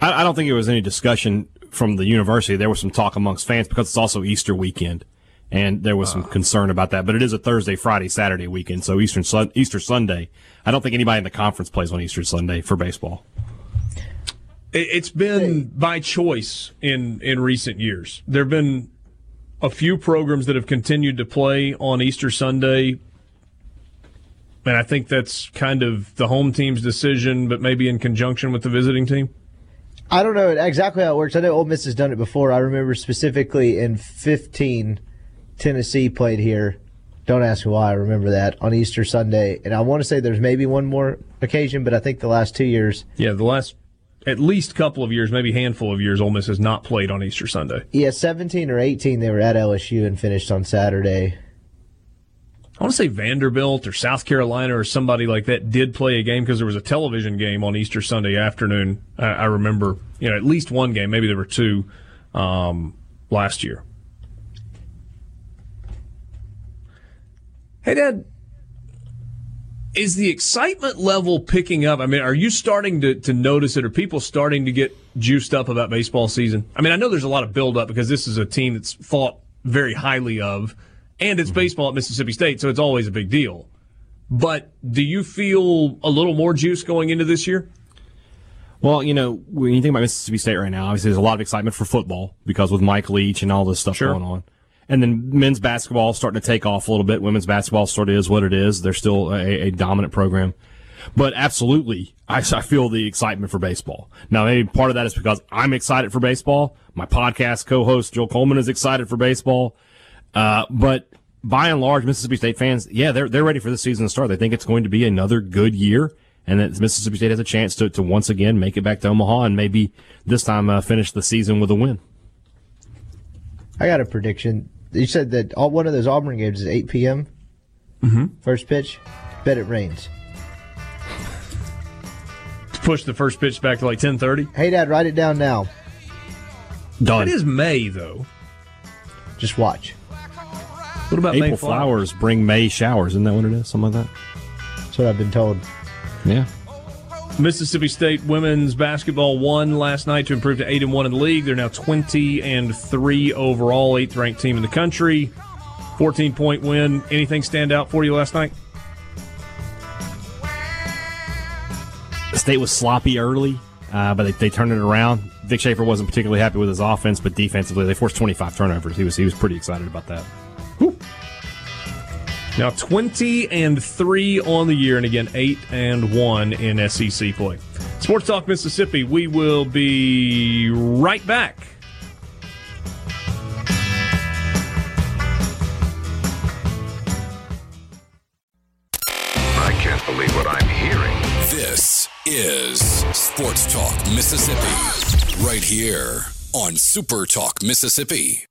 I, I don't think there was any discussion from the university. There was some talk amongst fans because it's also Easter weekend, and there was some ah. concern about that. But it is a Thursday, Friday, Saturday weekend, so Eastern Sun- Easter Sunday. I don't think anybody in the conference plays on Easter Sunday for baseball. It- It's been by choice in in recent years. There have been a few programs that have continued to play on Easter Sunday, and I think that's kind of the home team's decision, but maybe in conjunction with the visiting team. I don't know exactly how it works. I know Ole Miss has done it before. I remember specifically in 15, Tennessee played here. Don't ask why I remember that on Easter Sunday. And I want to say there's maybe one more occasion, but I think the last two years, Yeah, the last at least couple of years, maybe handful of years, Ole Miss has not played on Easter Sunday. yeah, 17 or 18, they were at LSU and finished on Saturday. I want to say Vanderbilt or South Carolina or somebody like that did play a game because there was a television game on Easter Sunday afternoon. I, I remember, you know, at least one game. Maybe there were two um, last year. Hey, Dad, is the excitement level picking up? I mean, are you starting to, to notice it? Are people starting to get juiced up about baseball season? I mean, I know there's a lot of buildup because this is a team that's thought very highly of, and it's mm-hmm. baseball at Mississippi State, so it's always a big deal. But do you feel a little more juice going into this year? Well, you know, when you think about Mississippi State right now, obviously there's a lot of excitement for football because with Mike Leach and all this stuff Sure. going on. And then men's basketball is starting to take off a little bit. Women's basketball sort of is what it is. They're still a, a dominant program. But absolutely, I, I feel the excitement for baseball. Now, maybe part of that is because I'm excited for baseball. My podcast co-host, Joel Coleman, is excited for baseball. Uh, but by and large, Mississippi State fans, yeah, they're, they're ready for the season to start. They think it's going to be another good year and that Mississippi State has a chance to, to once again make it back to Omaha and maybe this time uh, finish the season with a win. I got a prediction. You said that all, one of those Auburn games is 8 p.m. Mm-hmm. First pitch. Bet it rains. Push the first pitch back to like 10:30. Hey, Dad, write it down now. Done. It is May though. Just watch. What about April May flowers bring May showers. Isn't that what it is? Something like that. That's what I've been told. Yeah. Mississippi State women's basketball won last night to improve to eight and one in the league. They're now twenty and three overall, eighth ranked team in the country. Fourteen point win. Anything stand out for you last night? The state was sloppy early, uh, but they, they turned it around. Vic Schaefer wasn't particularly happy with his offense, but defensively they forced 25 turnovers. He was he was pretty excited about that. Now 20 and 3 on the year, and again, 8 and 1 in SEC play. Sports Talk Mississippi, we will be right back. I can't believe what I'm hearing. This is Sports Talk Mississippi. Right here on Super Talk Mississippi.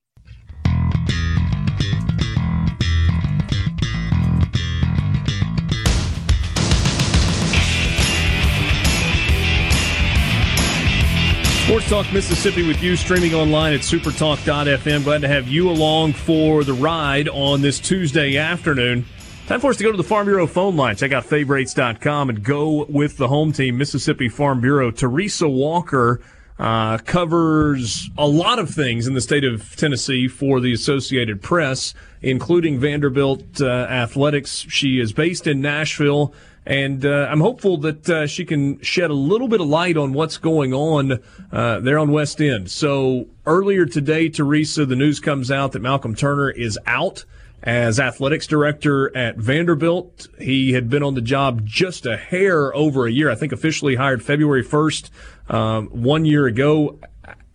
Sports Talk Mississippi with you, streaming online at supertalk.fm. Glad to have you along for the ride on this Tuesday afternoon. Time for us to go to the Farm Bureau phone line. Check out favorites.com and go with the home team, Mississippi Farm Bureau. Teresa Walker uh, covers a lot of things in the state of Tennessee for the Associated Press, including Vanderbilt uh, athletics. She is based in Nashville, and uh, I'm hopeful that uh, she can shed a little bit of light on what's going on uh, there on West End. So earlier today, Teresa, the news comes out that Malcolm Turner is out as athletics director at Vanderbilt. He had been on the job just a hair over a year. I think officially hired February 1st, um, one year ago.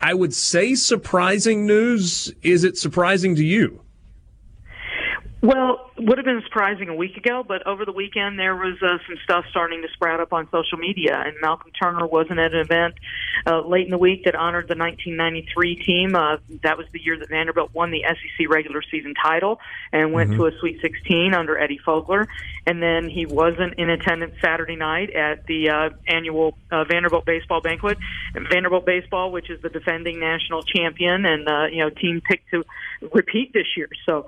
I would say surprising news. Is it surprising to you? Well, would have been surprising a week ago, but over the weekend there was uh, some stuff starting to sprout up on social media, and Malcolm Turner wasn't at an event uh, late in the week that honored the 1993 team. Uh, that was the year that Vanderbilt won the SEC regular season title and went to a Sweet 16 under Eddie Fogler. And then he wasn't in attendance Saturday night at the uh, annual uh, Vanderbilt baseball banquet. And Vanderbilt baseball, which is the defending national champion and uh, you know team picked to repeat this year, so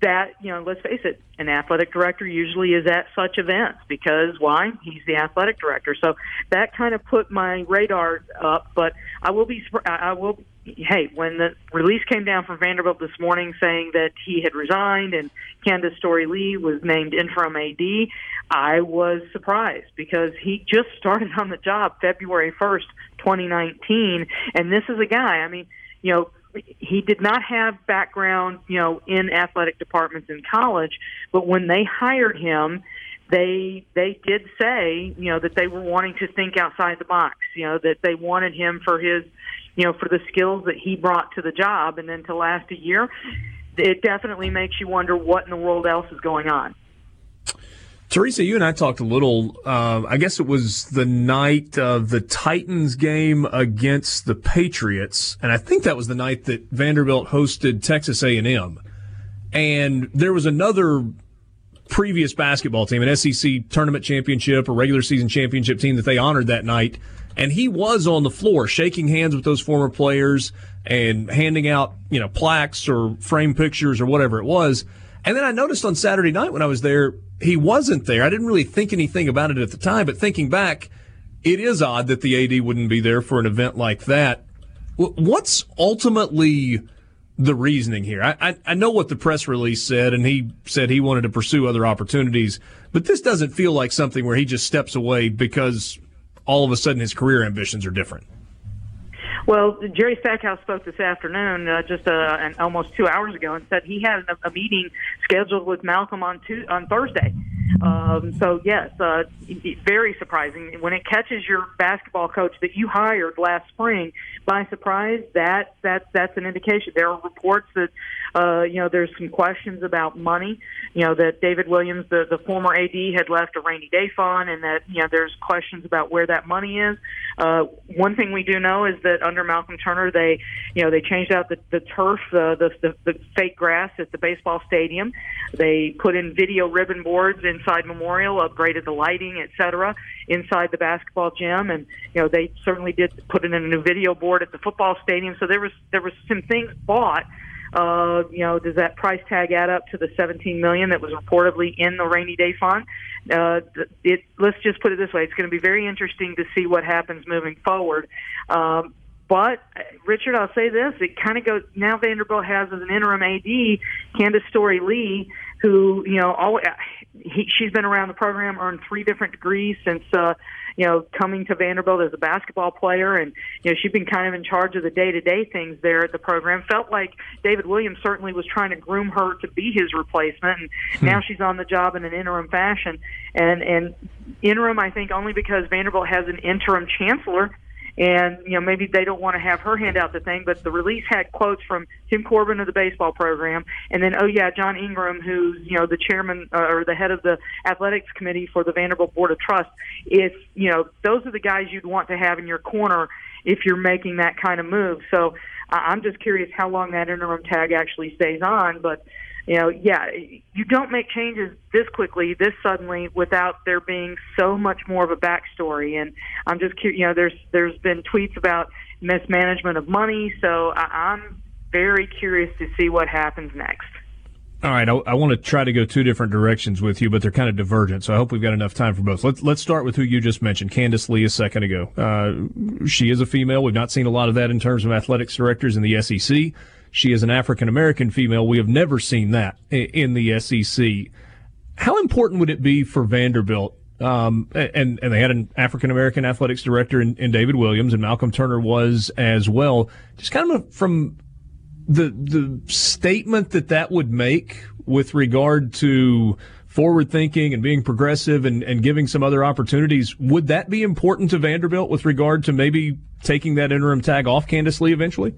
that you know let's face it an athletic director usually is at such events because why? He's the athletic director. So that kind of put my radar up but i will be i will hey when the release came down from vanderbilt this morning saying that he had resigned and candice storey lee was named interim ad i was surprised because he just started on the job february 1st 2019 and this is a guy i mean you know he did not have background, you know, in athletic departments in college, but when they hired him, they they did say, you know, that they were wanting to think outside the box, you know, that they wanted him for his, you know, for the skills that he brought to the job and then to last a year, it definitely makes you wonder what in the world else is going on. Teresa, you and I talked a little. Uh, I guess it was the night of the Titans game against the Patriots, and I think that was the night that Vanderbilt hosted Texas A and M. And there was another previous basketball team, an SEC tournament championship or regular season championship team that they honored that night. And he was on the floor shaking hands with those former players and handing out, you know, plaques or frame pictures or whatever it was. And then I noticed on Saturday night when I was there, he wasn't there. I didn't really think anything about it at the time, but thinking back, it is odd that the AD wouldn't be there for an event like that. What's ultimately the reasoning here? I, I, I know what the press release said, and he said he wanted to pursue other opportunities, but this doesn't feel like something where he just steps away because all of a sudden his career ambitions are different. Well, Jerry Stackhouse spoke this afternoon, uh, just uh, an, almost two hours ago, and said he had a, a meeting scheduled with Malcolm on two, on Thursday. Um, so yes, uh, very surprising when it catches your basketball coach that you hired last spring by surprise. That that that's an indication. There are reports that uh, you know there's some questions about money. You know that David Williams, the the former AD, had left a rainy day fund, and that you know there's questions about where that money is. Uh, one thing we do know is that under Malcolm Turner, they you know they changed out the the turf, uh, the, the the fake grass at the baseball stadium. They put in video ribbon boards inside Memorial, upgraded the lighting, et cetera, inside the basketball gym, and you know they certainly did put in a new video board at the football stadium. So there was there was some things bought Uh, you know, does that price tag add up to the 17 million that was reportedly in the rainy day fund? Uh, it, let's just put it this way: it's going to be very interesting to see what happens moving forward. Um, but Richard, I'll say this: it kind of goes now. Vanderbilt has as an interim AD Candice Storey Lee, who you know, all, he, she's been around the program, earned three different degrees since uh, you know coming to Vanderbilt as a basketball player, and you know she's been kind of in charge of the day-to-day things there at the program. Felt like David Williams certainly was trying to groom her to be his replacement, and hmm. now she's on the job in an interim fashion, and and interim I think only because Vanderbilt has an interim chancellor and you know maybe they don't want to have her hand out the thing, but the release had quotes from Tim Corbin of the baseball program, and then oh yeah, John Ingram, who's you know the chairman uh, or the head of the athletics committee for the Vanderbilt Board of Trust. If you know those are the guys you'd want to have in your corner if you're making that kind of move. So I'm just curious how long that interim tag actually stays on, but you know, yeah, you don't make changes this quickly, this suddenly, without there being so much more of a backstory. And I'm just curious, you know, there's there's been tweets about mismanagement of money, so I, I'm very curious to see what happens next. All right, I, I, want to try to go two different directions with you, but they're kind of divergent. So I hope we've got enough time for both. Let's let's start with who you just mentioned, Candice Lee, a second ago. Uh, she is a female. We've not seen a lot of that in terms of athletics directors in the SEC. She is an African American female. We have never seen that in the SEC. How important would it be for Vanderbilt? Um, and and they had an African American athletics director in, in, David Williams, and Malcolm Turner was as well. Just kind of from the the statement that that would make with regard to forward thinking and being progressive and, and giving some other opportunities. Would that be important to Vanderbilt with regard to maybe taking that interim tag off Candice Lee eventually?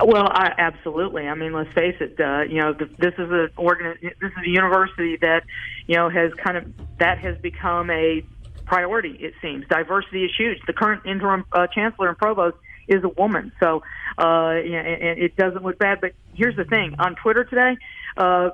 Well, I, absolutely. I mean, let's face it. Uh, you know, this is a organ. This is a university that, you know, has kind of that has become a priority. It seems diversity is huge. The current interim uh, chancellor and provost is a woman, so uh, you and it doesn't look bad. But here's the thing: on Twitter today, uh,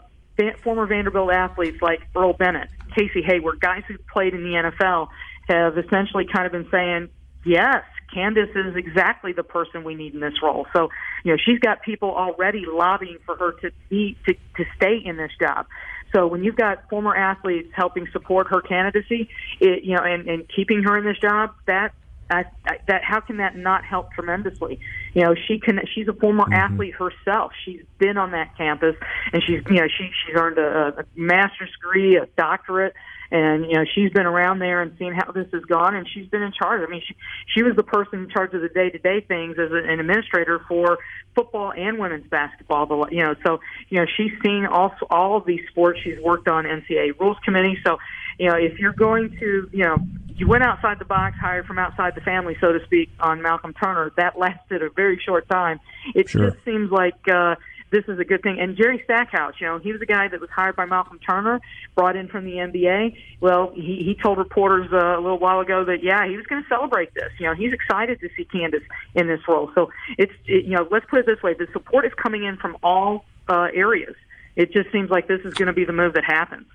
former Vanderbilt athletes like Earl Bennett, Casey Hayward, guys who played in the NFL, have essentially kind of been saying, yes, Candice is exactly the person we need in this role. So, you know, she's got people already lobbying for her to be to, to stay in this job. So when you've got former athletes helping support her candidacy, it, you know, and, and keeping her in this job, that I, I, that how can that not help tremendously? You know, she can. She's a former mm-hmm. athlete herself. She's been on that campus, and she's you know she she's earned a, a master's degree, a doctorate and you know she's been around there and seen how this has gone and she's been in charge i mean she she was the person in charge of the day to day things as an administrator for football and women's basketball the you know so you know she's seen all all of these sports she's worked on ncaa rules committee so you know if you're going to you know you went outside the box, hired from outside the family, so to speak, on Malcolm Turner. That lasted a very short time. It sure. just seems like uh, this is a good thing. And Jerry Stackhouse, you know, he was a guy that was hired by Malcolm Turner, brought in from the NBA. Well, he, he told reporters uh, a little while ago that yeah, he was going to celebrate this. You know, he's excited to see Candice in this role. So it's it, you know, let's put it this way: the support is coming in from all uh, areas. It just seems like this is going to be the move that happens.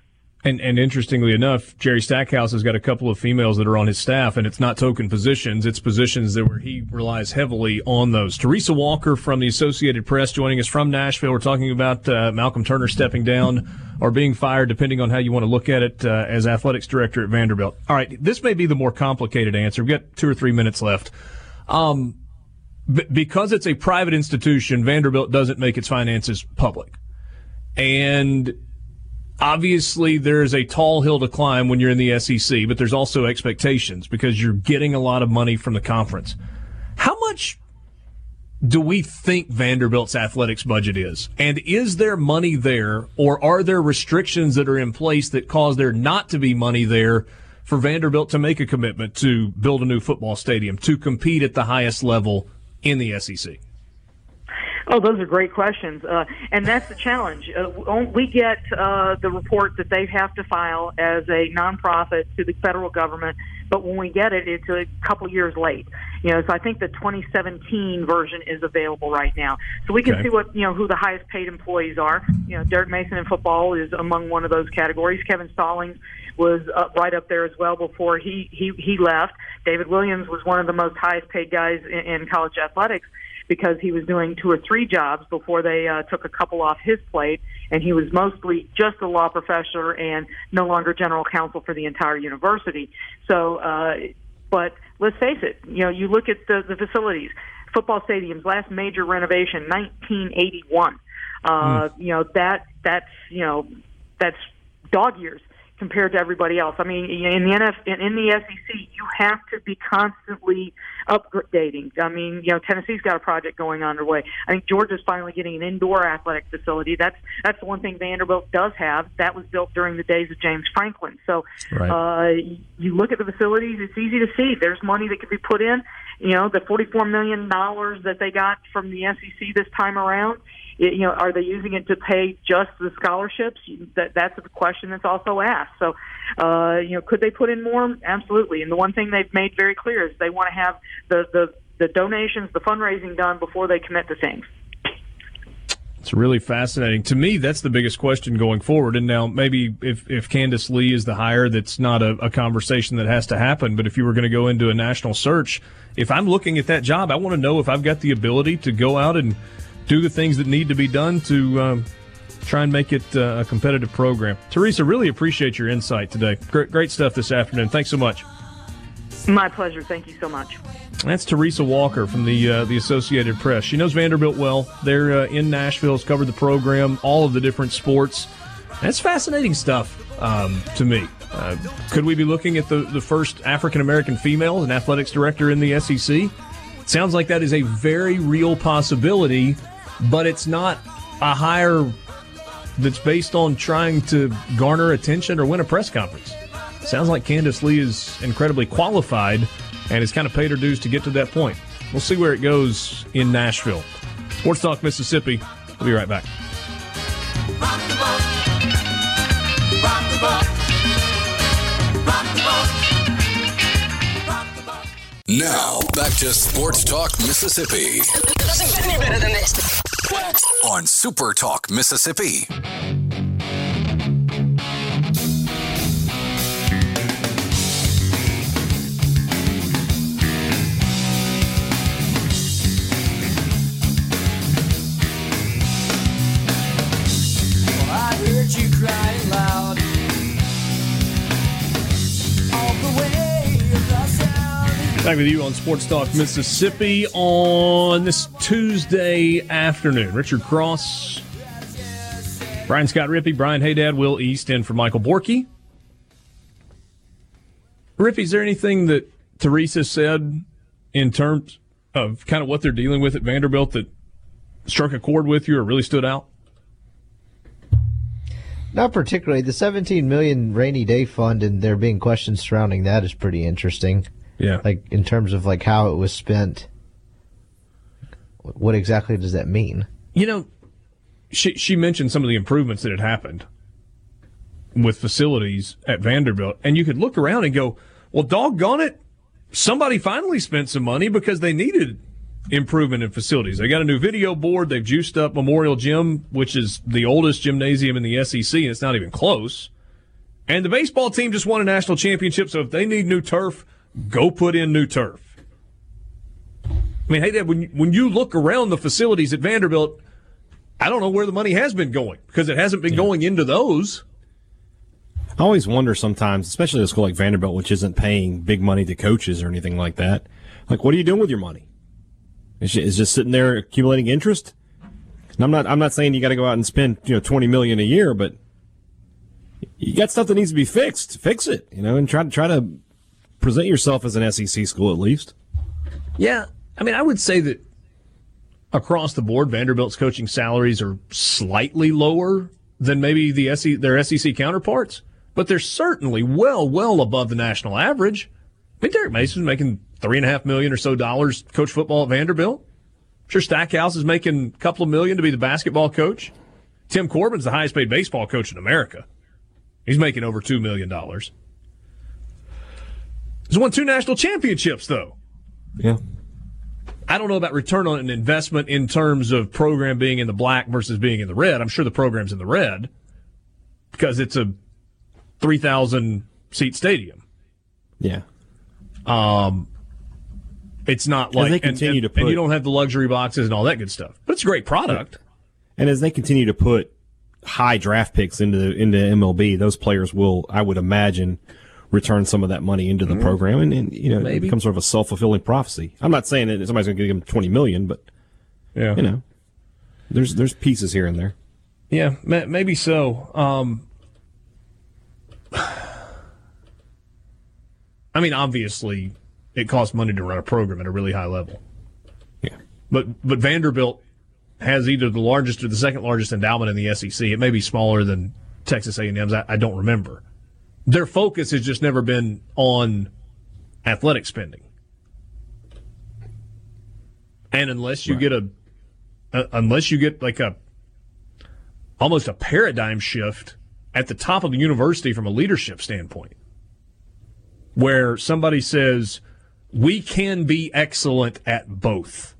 And, and interestingly enough, Jerry Stackhouse has got a couple of females that are on his staff, and it's not token positions; it's positions that where he relies heavily on those. Teresa Walker from the Associated Press joining us from Nashville. We're talking about uh, Malcolm Turner stepping down or being fired, depending on how you want to look at it, uh, as athletics director at Vanderbilt. All right, this may be the more complicated answer. We've got two or three minutes left. Um, b- because it's a private institution, Vanderbilt doesn't make its finances public, and obviously there's a tall hill to climb when you're in the SEC, but there's also expectations because you're getting a lot of money from the conference. How much do we think Vanderbilt's athletics budget is? And is there money there, or are there restrictions that are in place that cause there not to be money there for Vanderbilt to make a commitment to build a new football stadium, to compete at the highest level in the SEC? Oh, those are great questions, uh, and that's the challenge. Uh, we get uh, the report that they have to file as a nonprofit to the federal government, but when we get it, it's a couple years late. You know, so I think the 2017 version is available right now, so we can okay. see what you know who the highest paid employees are. You know, Derek Mason in football is among one of those categories. Kevin Stallings was right up there as well before he he he left. David Williams was one of the most highest paid guys in, in college athletics. Because he was doing two or three jobs before they uh, took a couple off his plate, and he was mostly just a law professor and no longer general counsel for the entire university. So, uh, but let's face it, you know, you look at the, the facilities, football stadiums, last major renovation, 1981. Uh, mm. You know that that's you know that's dog years compared to everybody else. I mean, in the NF, in the SEC, you have to be constantly updating. I mean, you know, Tennessee's got a project going underway. I think Georgia's finally getting an indoor athletic facility. That's that's the one thing Vanderbilt does have. That was built during the days of James Franklin. So, right. uh, you look at the facilities; it's easy to see. There's money that could be put in. You know, the forty-four million dollars that they got from the SEC this time around you know, are they using it to pay just the scholarships? That that's a question that's also asked. So, uh, you know, could they put in more? Absolutely. And the one thing they've made very clear is they want to have the the the donations, the fundraising done before they commit to things. It's really fascinating. To me, that's the biggest question going forward. And now, maybe if, if Candice Lee is the hire, that's not a, a conversation that has to happen. But if you were going to go into a national search, if I'm looking at that job, I want to know if I've got the ability to go out and do the things that need to be done to um, try and make it uh, a competitive program. Teresa, really appreciate your insight today. Great, great stuff this afternoon. Thanks so much. My pleasure. Thank you so much. That's Teresa Walker from the uh, the Associated Press. She knows Vanderbilt well. They're uh, in Nashville. Has covered the program, all of the different sports. That's fascinating stuff um, to me. Uh, could we be looking at the, the first African American female as an athletics director in the SEC? Sounds like that is a very real possibility but it's not a hire that's based on trying to garner attention or win a press conference. Sounds like Candice Lee is incredibly qualified and has kind of paid her dues to get to that point. We'll see where it goes in Nashville. Sports Talk Mississippi. We'll be right back. Now, back to Sports Talk Mississippi. It doesn't get any better than this. On Super Talk Mississippi. Back with you on Sports Talk Mississippi on this Tuesday afternoon. Richard Cross, Brian Scott Rippey, Brian Haydad, Will East, in for Michael Borky. Rippey, is there anything that Teresa said in terms of kind of what they're dealing with at Vanderbilt that struck a chord with you or really stood out? Not particularly. The 17 million rainy day fund and there being questions surrounding that is pretty interesting. Yeah. Like in terms of like how it was spent. What exactly does that mean? You know, she she mentioned some of the improvements that had happened with facilities at Vanderbilt, and you could look around and go, "Well, doggone it, somebody finally spent some money because they needed improvement in facilities. They got a new video board. They've juiced up Memorial Gym, which is the oldest gymnasium in the SEC, and it's not even close. And the baseball team just won a national championship, so if they need new turf, go put in new turf. I mean, hey, Dad, when when you look around the facilities at Vanderbilt, I don't know where the money has been going because it hasn't been yeah. going into those. I always wonder sometimes, especially a school like Vanderbilt, which isn't paying big money to coaches or anything like that. Like, what are you doing with your money? Is it just sitting there accumulating interest? And I'm not. I'm not saying you got to go out and spend you know 20 million a year, but you got stuff that needs to be fixed. Fix it, you know, and try to try to present yourself as an SEC school at least. Yeah, I mean, I would say that across the board, Vanderbilt's coaching salaries are slightly lower than maybe the SEC, their SEC counterparts, but they're certainly well, well above the national average. I mean, Derek Mason's making three and a half million or so dollars coach football at Vanderbilt. I'm sure Stackhouse is making a couple of million to be the basketball coach. Tim Corbin's the highest paid baseball coach in America. He's making over two million dollars. He's won two national championships, though. Yeah. I don't know about return on an investment in terms of program being in the black versus being in the red. I'm sure the program's in the red because it's a 3,000 seat stadium. Yeah. Um, It's not like they continue and, to and you don't have the luxury boxes and all that good stuff. But it's a great product. And as they continue to put high draft picks into the, into MLB, those players will, I would imagine, return some of that money into the program, and, and you know, it becomes sort of a self fulfilling prophecy. I'm not saying that somebody's going to give them 20 million, but Yeah. you know, there's there's pieces here and there. Yeah, maybe so. Um, I mean, obviously, it costs money to run a program at a really high level. Yeah. But but Vanderbilt has either the largest or the second largest endowment in the SEC. It may be smaller than Texas A&M's. I, I don't remember. Their focus has just never been on athletic spending. And unless you get a, unless you get like a almost a paradigm shift at the top of the university from a leadership standpoint, where somebody says, we can be excellent at both.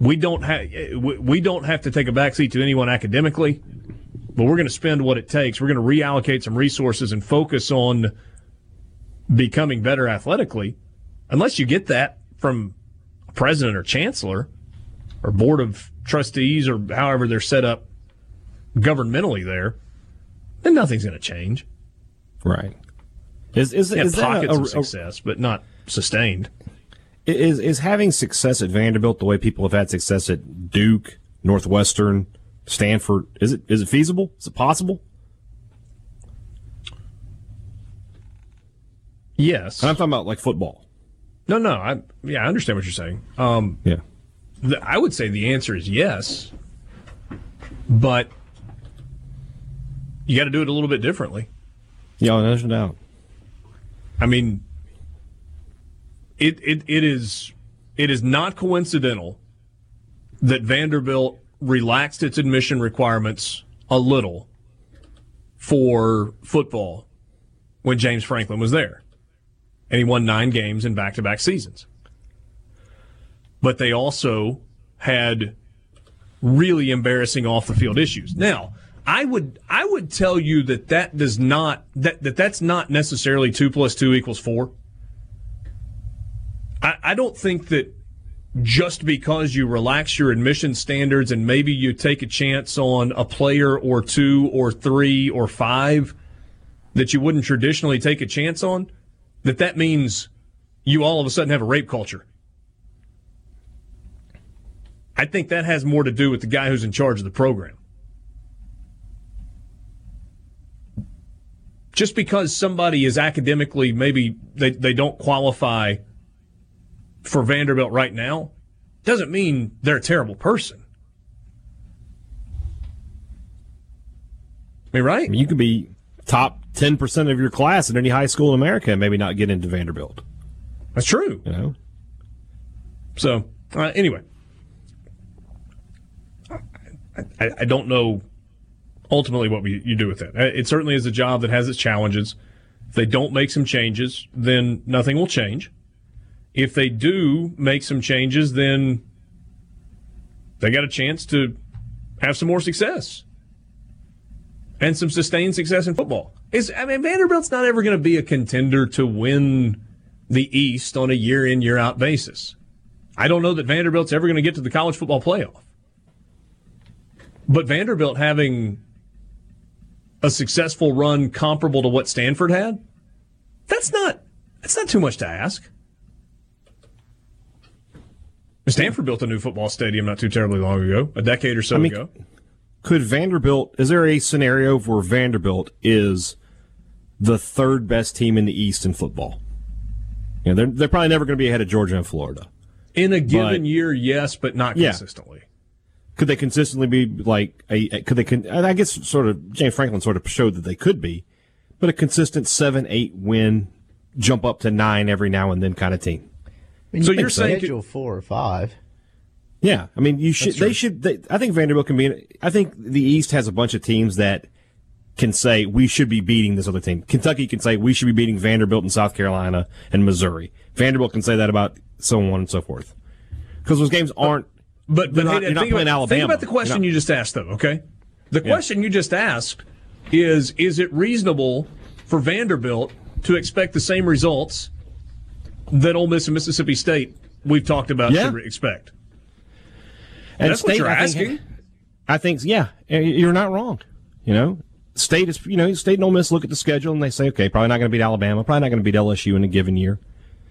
We don't have we don't have to take a backseat to anyone academically, but we're going to spend what it takes. We're going to reallocate some resources and focus on becoming better athletically. Unless you get that from a president or chancellor, or board of trustees or however they're set up governmentally there, then nothing's going to change. Right. Is is, Yeah, is that pockets a, of a- success, but not sustained. is is having success at Vanderbilt the way people have had success at Duke, Northwestern, Stanford? Is it is it feasible? Is it possible? Yes. And I'm talking about like football. No, no. I yeah, I understand what you're saying. Um, Yeah. th- I would say the answer is yes, but you got to do it a little bit differently. Yeah, there's no doubt. I mean, it it, it is it is not coincidental that Vanderbilt relaxed its admission requirements a little for football when James Franklin was there, and he won nine games in back-to-back seasons. But they also had really embarrassing off-the-field issues. Now, I would I would tell you that that does not that, that that's not necessarily two plus two equals four. I, I don't think that just because you relax your admission standards and maybe you take a chance on a player or two or three or five that you wouldn't traditionally take a chance on, that that means you all of a sudden have a rape culture. I think that has more to do with the guy who's in charge of the program. Just because somebody is academically maybe they, they don't qualify for Vanderbilt right now doesn't mean they're a terrible person. I mean, right? I mean, you could be top ten percent of your class at any high school in America and maybe not get into Vanderbilt. That's true. You know, So, uh, anyway, I, I, I don't know ultimately what we, you do with that. Uh, It certainly is a job that has its challenges. If they don't make some changes, then nothing will change. If they do make some changes, then they got a chance to have some more success and some sustained success in football. Is I mean Vanderbilt's not ever going to be a contender to win the East on a year in year out basis. I don't know that Vanderbilt's ever going to get to the college football playoff. But Vanderbilt having a successful run comparable to what Stanford had, that's not that's not too much to ask. Stanford built a new football stadium not too terribly long ago, a decade or so I mean, ago. could Vanderbilt? Is there a scenario where Vanderbilt is the third best team in the East in football? You know, they're they're probably never going to be ahead of Georgia and Florida. In a given But- year, yes, but not Yeah. consistently. Could they consistently be like a? Could they? con- I guess sort of James Franklin sort of showed that they could be, but a consistent seven, eight win, jump up to nine every now and then kind of team. Mean, So you you're saying- schedule four or five. Yeah, I mean, you should. They should. They, I think Vanderbilt can be. in- I think the East has a bunch of teams that can say we should be beating this other team. Kentucky can say we should be beating Vanderbilt and South Carolina and Missouri. Vanderbilt can say that about so on and so forth. Because those games aren't. But, but not- hey, think, playing about, Alabama. think about the question not- you just asked, though. Okay, the question you just asked is: Is it reasonable for Vanderbilt to expect the same results that Ole Miss and Mississippi State we've talked about Yeah. should expect. And That's what you're I think- asking. I think, yeah, you're not wrong. You know, State is, you know, State and Ole Miss look at the schedule and they say, okay, probably not going to beat Alabama, probably not going to beat LSU in a given year.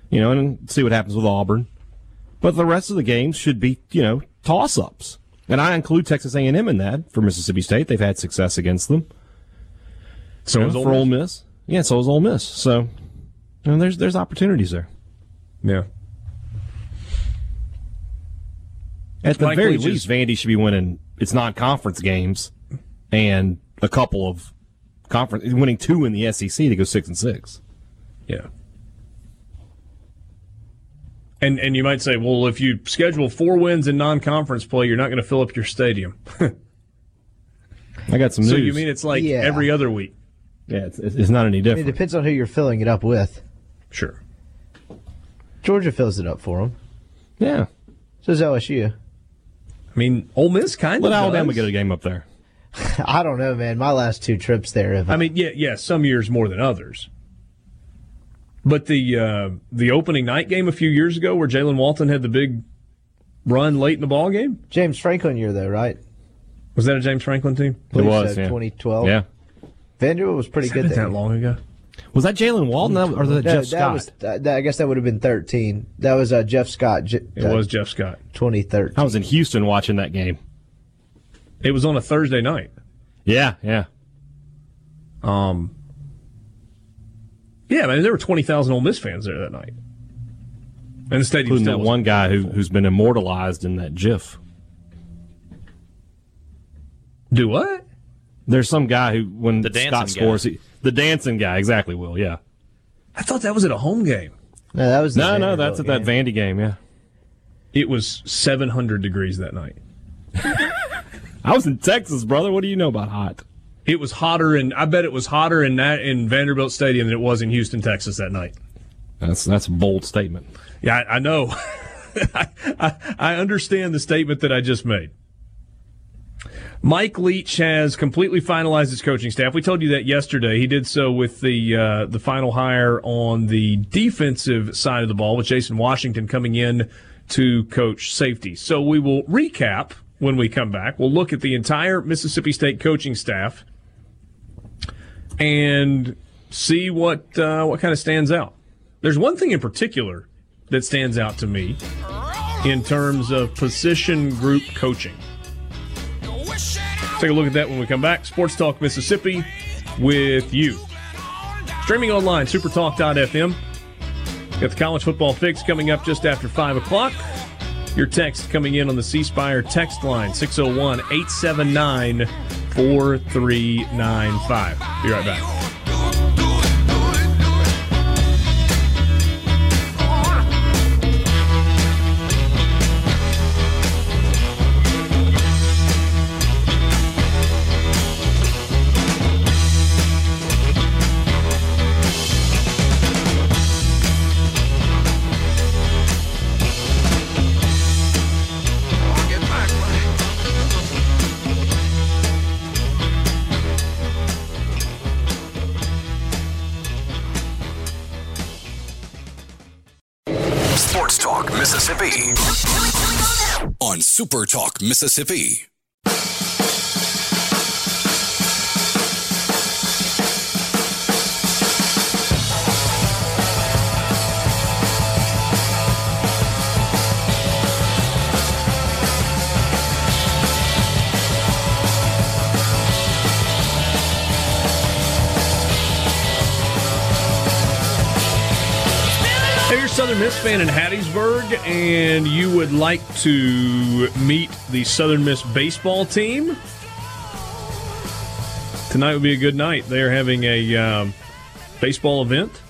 You know, and see what happens with Auburn. But the rest of the games should be, you know, toss ups. And I include Texas A&M in that for Mississippi State. They've had success against them. So You know, is Ole for Miss. Ole Miss. Yeah, so is Ole Miss. So, you know, there's there's opportunities there. Yeah. At the Mike very Leach's- least, Vandy should be winning its non-conference games and a couple of conference, winning two in the SEC to go six and six. Yeah. And and you might say, well, if you schedule four wins in non-conference play, you're not going to fill up your stadium. I got some so you mean it's like Yeah. every other week? yeah, it's, it's not any I mean, different. it depends on who you're filling it up with. Sure. Georgia fills it up for them. yeah, So does LSU. I mean, Ole Miss kind let of Alabama does. get a game up there. I don't know, man. My last two trips there have. I mean, yeah, yeah, some years more than others. But the uh, the opening night game a few years ago, where Jaylen Walton had the big run late in the ball game, James Franklin year though, right? was that a James Franklin team? It was so, yeah. 2012. Yeah, Vanderbilt was pretty good Isn't that that long ago? Was that Jaylen Walton or was that No, Jeff that Scott? was. That, that- I guess that would have been 13. That was uh, Jeff Scott. J- It uh, was Jeff Scott. 2013. I was in Houston watching that game. It was on a Thursday night. Yeah, yeah. Um, yeah, man, there were twenty thousand Ole Miss fans there that night, and the stadium Including that one guy who, who's been immortalized in that GIF. Do what? There's some guy who, when The dancing Scott guy. scores, he, the dancing guy, exactly. Will, yeah. I thought that was at a home game. No, that was. the No, no, Vanderbilt that's at that. Vandy game. Yeah, It was seven hundred degrees that night. I was in Texas, brother. What do you know about hot? It was hotter, and I bet it was hotter in that in Vanderbilt Stadium than it was in Houston, Texas that night. That's that's a bold statement. Yeah, I, I know. I, I, I understand the statement that I just made. Mike Leach has completely finalized his coaching staff. We told you that yesterday. He did so with the uh, the final hire on the defensive side of the ball, with Jason Washington coming in to coach safety. So we will recap when we come back. We'll look at the entire Mississippi State coaching staff and see what uh, what kind of stands out. There's one thing in particular that stands out to me in terms of position group coaching. Take a look at that when we come back. Sports Talk Mississippi with you. Streaming online, supertalk.fm. Got the college football fix coming up just after 5 o'clock. Your text coming in on the C Spire text line 601 879 4395. Be right back. Sports Talk Mississippi. On Super Talk Mississippi. Southern Miss fan in Hattiesburg, and you would like to meet the Southern Miss baseball team. Tonight would be a good night. They are having a um, baseball event,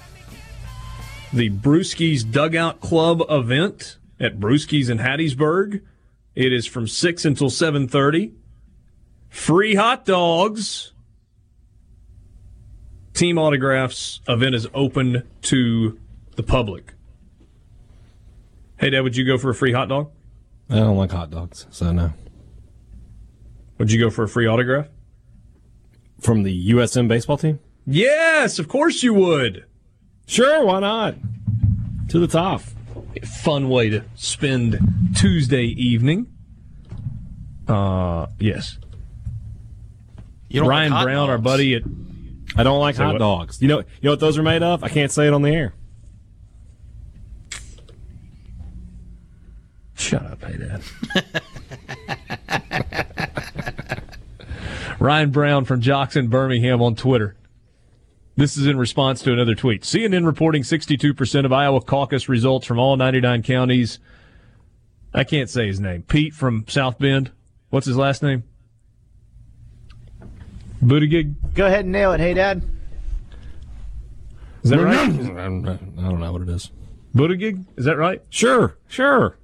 the Brewskis Dugout Club event at Brewskis in Hattiesburg. It is from six until seven thirty. Free hot dogs. Team autographs. Event is open to the public. Hey, Dad, would you go for a free hot dog? I don't like hot dogs, so no. Would you go for a free autograph? From the USM baseball team? Yes, of course you would. Sure, why not? To the top. Fun way to spend Tuesday evening. Uh, yes. You don't Ryan like hot Brown, our buddy at I don't like Say hot what? dogs. You know, you know what those are made of? I can't say it on the air. Shut up, hey Dad. Ryan Brown from Jockson Birmingham on Twitter. This is in response to another tweet. CNN reporting 62% of Iowa caucus results from all 99 counties. I can't say his name. Pete from South Bend. What's his last name? Buttigieg. Go ahead and nail it. Hey, Dad. Is that right? I don't know what it is. Buttigieg? Is that right? Sure, sure.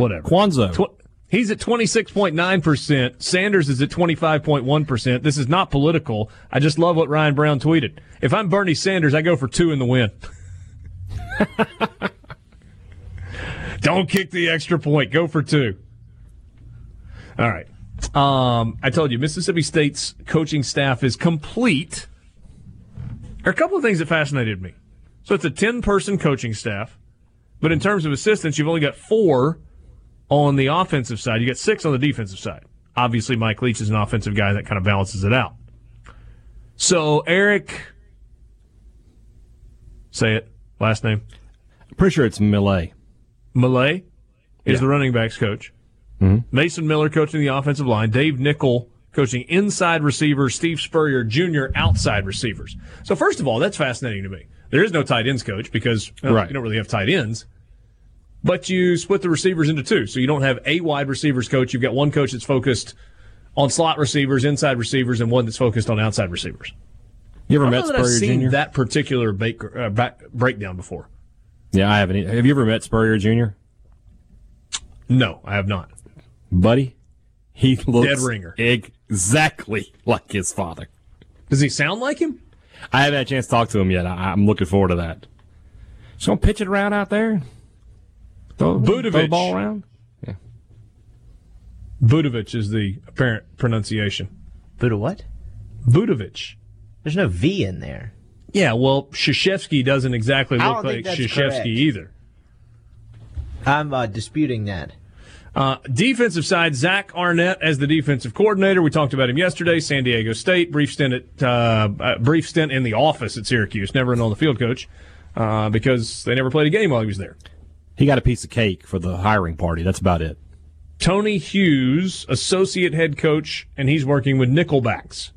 Whatever. Kwanzaa. Tw- he's at 26.9%. Sanders is at 25.1%. This is not political. I just love what Ryan Brown tweeted. If I'm Bernie Sanders, I go for two in the win. Don't kick the extra point. Go for two. All right. Um, I told you, Mississippi State's coaching staff is complete. There are a couple of things that fascinated me. So it's a 10 person coaching staff, but in terms of assistants, you've only got four on the offensive side. You got six on the defensive side. Obviously, Mike Leach is an offensive guy that kind of balances it out. So Eric, say it last name I'm pretty sure it's Millet. Malay is Yeah. the running backs coach. Mm-hmm. Mason Miller coaching the offensive line. Dave Nichol coaching inside receivers. Steve Spurrier Jr. outside receivers. So first of all, that's fascinating to me. There is no tight ends coach because well, Right. you don't really have tight ends. But you split the receivers into two. So you don't have a wide receivers coach. You've got one coach that's focused on slot receivers, inside receivers, and one that's focused on outside receivers. You ever I met don't know that I've Spurrier seen Jr.? that particular bake, uh, back, breakdown before. Yeah, I haven't. Have you ever met Spurrier Jr.? No, I have not. Buddy, he looks Dead ringer. exactly like his father. Does he sound like him? I haven't had a chance to talk to him yet. I, I'm looking forward to that. Just gonna pitch it around out there. Throw, throw the Budovich. ball around. Budovich is the apparent pronunciation. Buddha what? Budovich. There's no V in there. Yeah, well, Shashevsky doesn't exactly look like think Shashevsky either. I'm uh, disputing that. Uh, defensive side, Zach Arnett as the defensive coordinator. We talked about him yesterday. San Diego State, brief stint at uh, uh, brief stint in the office at Syracuse. Never an on the field coach uh, because they never played a game while he was there. He got a piece of cake for the hiring party. That's about it. Tony Hughes, associate head coach, and he's working with Nickelbacks.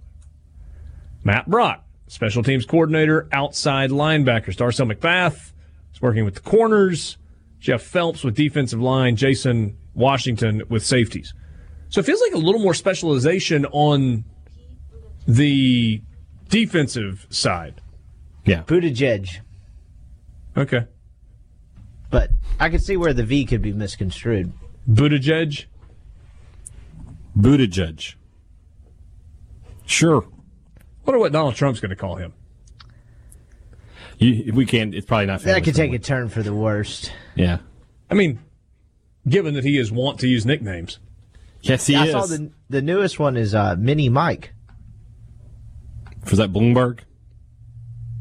Matt Brock, special teams coordinator, outside linebackers. Darcel McBath is working with the corners. Jeff Phelps with defensive line. Jason Washington with safeties. So it feels like a little more specialization on the defensive side. Yeah. Buttigieg. Okay. But I could see where the V could be misconstrued. Buttigieg. Buttigieg. Sure. Wonder what Donald Trump's going to call him. You, we can't. It's probably not. That could family take a turn for the worst. Yeah. I mean, given that he is wont to use nicknames. Yes, he I is. saw the the newest one is uh, Mini Mike. Was that Bloomberg?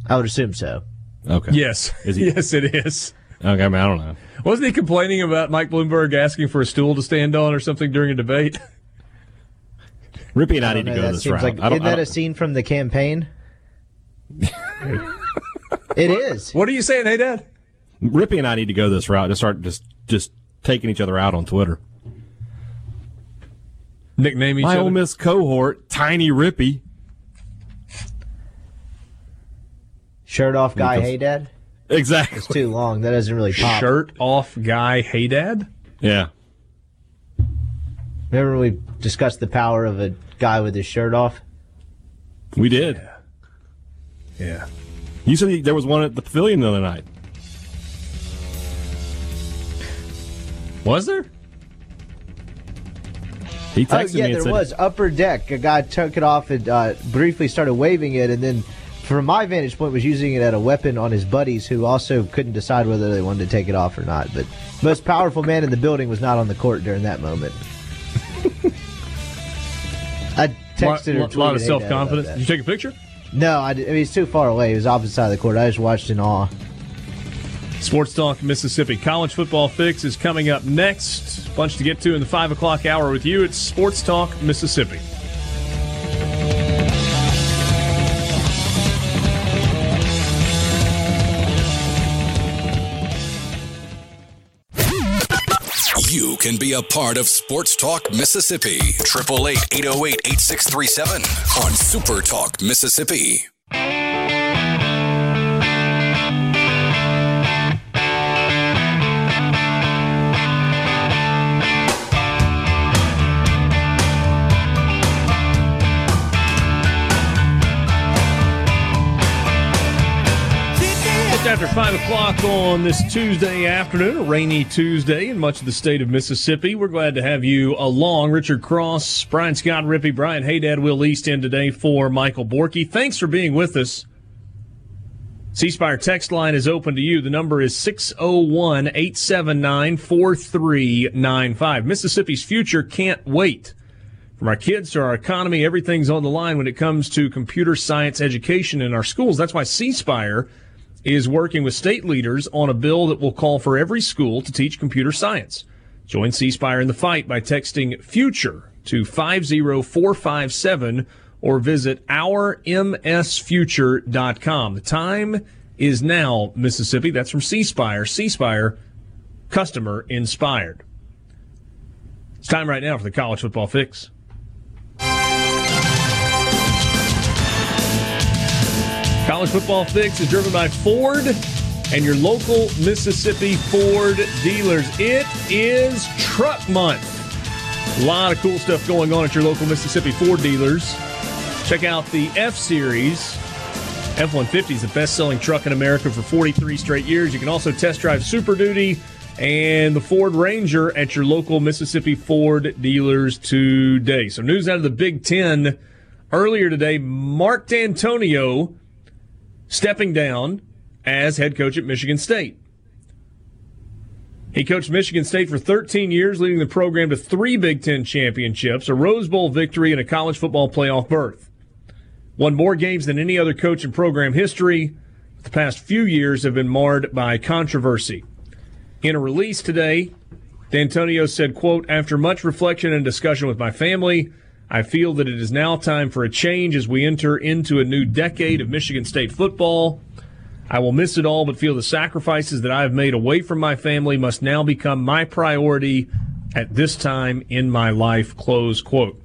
I would assume so. Okay. Yes. Is he- yes, it is. Okay. I mean, I don't know. Wasn't he complaining about Mike Bloomberg asking for a stool to stand on or something during a debate? Rippy and I, I need don't to go that this route. like I don't, isn't that I a don't- scene from the campaign? it is. What are you saying, hey, Dad? Rippy and I need to go this route. Just start just just taking each other out on Twitter. Nickname each My other. Ole Miss cohort, Tiny Rippy. Shirt off guy, Because- hey dad. Exactly. It's too long. That doesn't really pop. Shirt off guy, hey, Dad? Yeah. Remember when we discussed the power of a guy with his shirt off? We did. Yeah. You said there was one at the pavilion the other night. Was there? He Oh texted yeah, me and there said, was upper deck. A guy took it off and uh, briefly started waving it, and then, from my vantage point, was using it as a weapon on his buddies, who also couldn't decide whether they wanted to take it off or not. But most powerful man in the building was not on the court during that moment. I texted lot, or lot of tweeted, "Hey, Dad," self confidence. Did you take a picture? No, I, I mean, it's too far away. He was opposite side of the court. I just watched in awe. Sports Talk Mississippi. College football fix is coming up next. Bunch to get to in the 5 o'clock hour with you. It's Sports Talk Mississippi. Can be a part of Sports Talk Mississippi. 888 808 8637 on Super Talk Mississippi. Just after 5 o'clock on this Tuesday afternoon, a rainy Tuesday in much of the state of Mississippi. We're glad to have you along. Richard Cross, Brian Scott Rippey, Brian Haydad, Will East in today for Michael Borky. Thanks for being with us. C Spire text line is open to you. The number is 601 879 4395. Mississippi's future can't wait. From our kids to our economy, everything's on the line when it comes to computer science education in our schools. That's why C Spire is working with state leaders on a bill that will call for every school to teach computer science. Join C Spire in the fight by texting FUTURE to 50457 or visit ourmsfuture.com. The time is now, Mississippi. That's from C Spire. C Spire, customer inspired. It's time right now for the college football fix. College Football Fix is driven by Ford and your local Mississippi Ford dealers. It is Truck Month. A lot of cool stuff going on at your local Mississippi Ford dealers. Check out the F Series. F 150 is the best selling truck in America for 43 straight years. You can also test drive Super Duty and the Ford Ranger at your local Mississippi Ford dealers today. So, news out of the Big Ten earlier today Mark Dantonio stepping down as head coach at Michigan State. He coached Michigan State for 13 years, leading the program to three Big Ten championships, a Rose Bowl victory, and a college football playoff berth. Won more games than any other coach in program history. The past few years have been marred by controversy. In a release today, Dantonio said, quote, after much reflection and discussion with my family, I feel that it is now time for a change as we enter into a new decade of Michigan State football. I will miss it all, but feel the sacrifices that I have made away from my family must now become my priority at this time in my life. Close quote.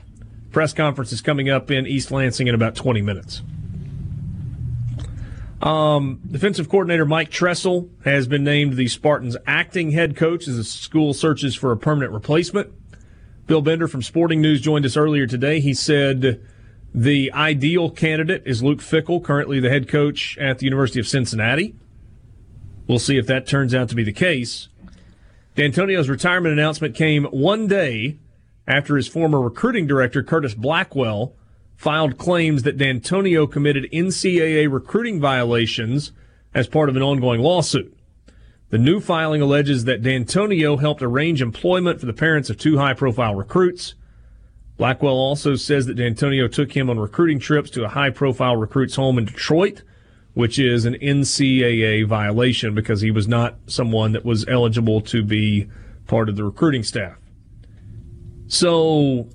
Press conference is coming up in East Lansing in about 20 minutes. Um, defensive coordinator Mike Tressel has been named the Spartans' acting head coach as the school searches for a permanent replacement. Bill Bender from Sporting News joined us earlier today. He said the ideal candidate is Luke Fickell, currently the head coach at the University of Cincinnati. We'll see if that turns out to be the case. Dantonio's retirement announcement came one day after his former recruiting director, Curtis Blackwell, filed claims that Dantonio committed NCAA recruiting violations as part of an ongoing lawsuit. The new filing alleges that Dantonio helped arrange employment for the parents of two high profile recruits. Blackwell also says that Dantonio took him on recruiting trips to a high profile recruit's home in Detroit, which is an NCAA violation because he was not someone that was eligible to be part of the recruiting staff. So,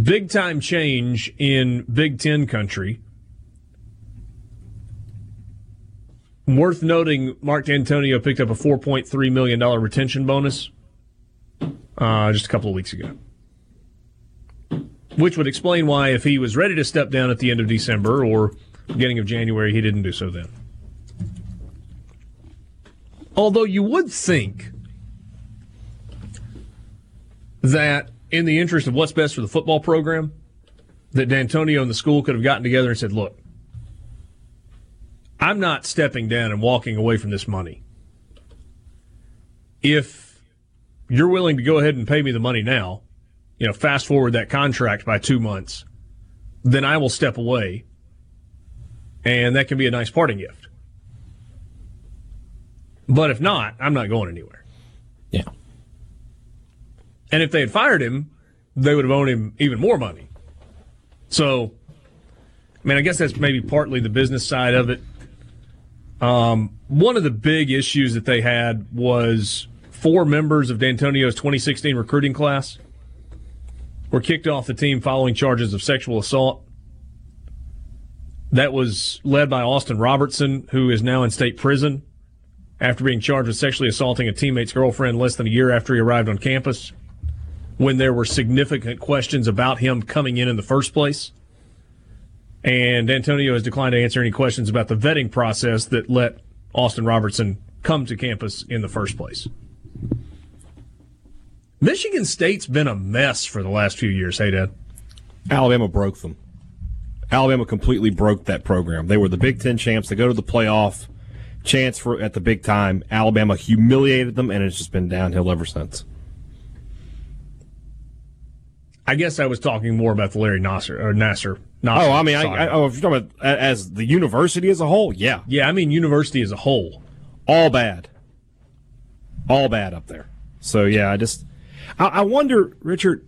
big time change in Big Ten country. Worth noting, Mark Dantonio picked up a $4.3 million retention bonus uh, just a couple of weeks ago. Which would explain why, if he was ready to step down at the end of December or beginning of January, he didn't do so then. Although you would think that, in the interest of what's best for the football program, that Dantonio and the school could have gotten together and said, look, I'm not stepping down and walking away from this money. If you're willing to go ahead and pay me the money now, you know, fast forward that contract by two months, then I will step away. And that can be a nice parting gift. But if not, I'm not going anywhere. Yeah. And if they had fired him, they would have owed him even more money. So, I mean, I guess that's maybe partly the business side of it. Um, one of the big issues that they had was four members of Dantonio's 2016 recruiting class were kicked off the team following charges of sexual assault. That was led by Austin Robertson, who is now in state prison after being charged with sexually assaulting a teammate's girlfriend less than a year after he arrived on campus when there were significant questions about him coming in in the first place. Dantonio has declined to answer any questions about the vetting process that let Austin Robertson come to campus in the first place. Michigan State's been a mess for the last few years, hey, Dad? Alabama broke them. Alabama completely broke that program. They were the Big Ten champs. They go to the playoff chance for at the big time. Alabama humiliated them, and it's just been downhill ever since. I guess I was talking more about the Larry Nassar or Nassar. Nassar oh, I mean, I, I, oh, if you're talking about as the university as a whole, yeah, yeah. I mean, university as a whole, all bad, all bad up there. So yeah, I just, I, I wonder, Richard,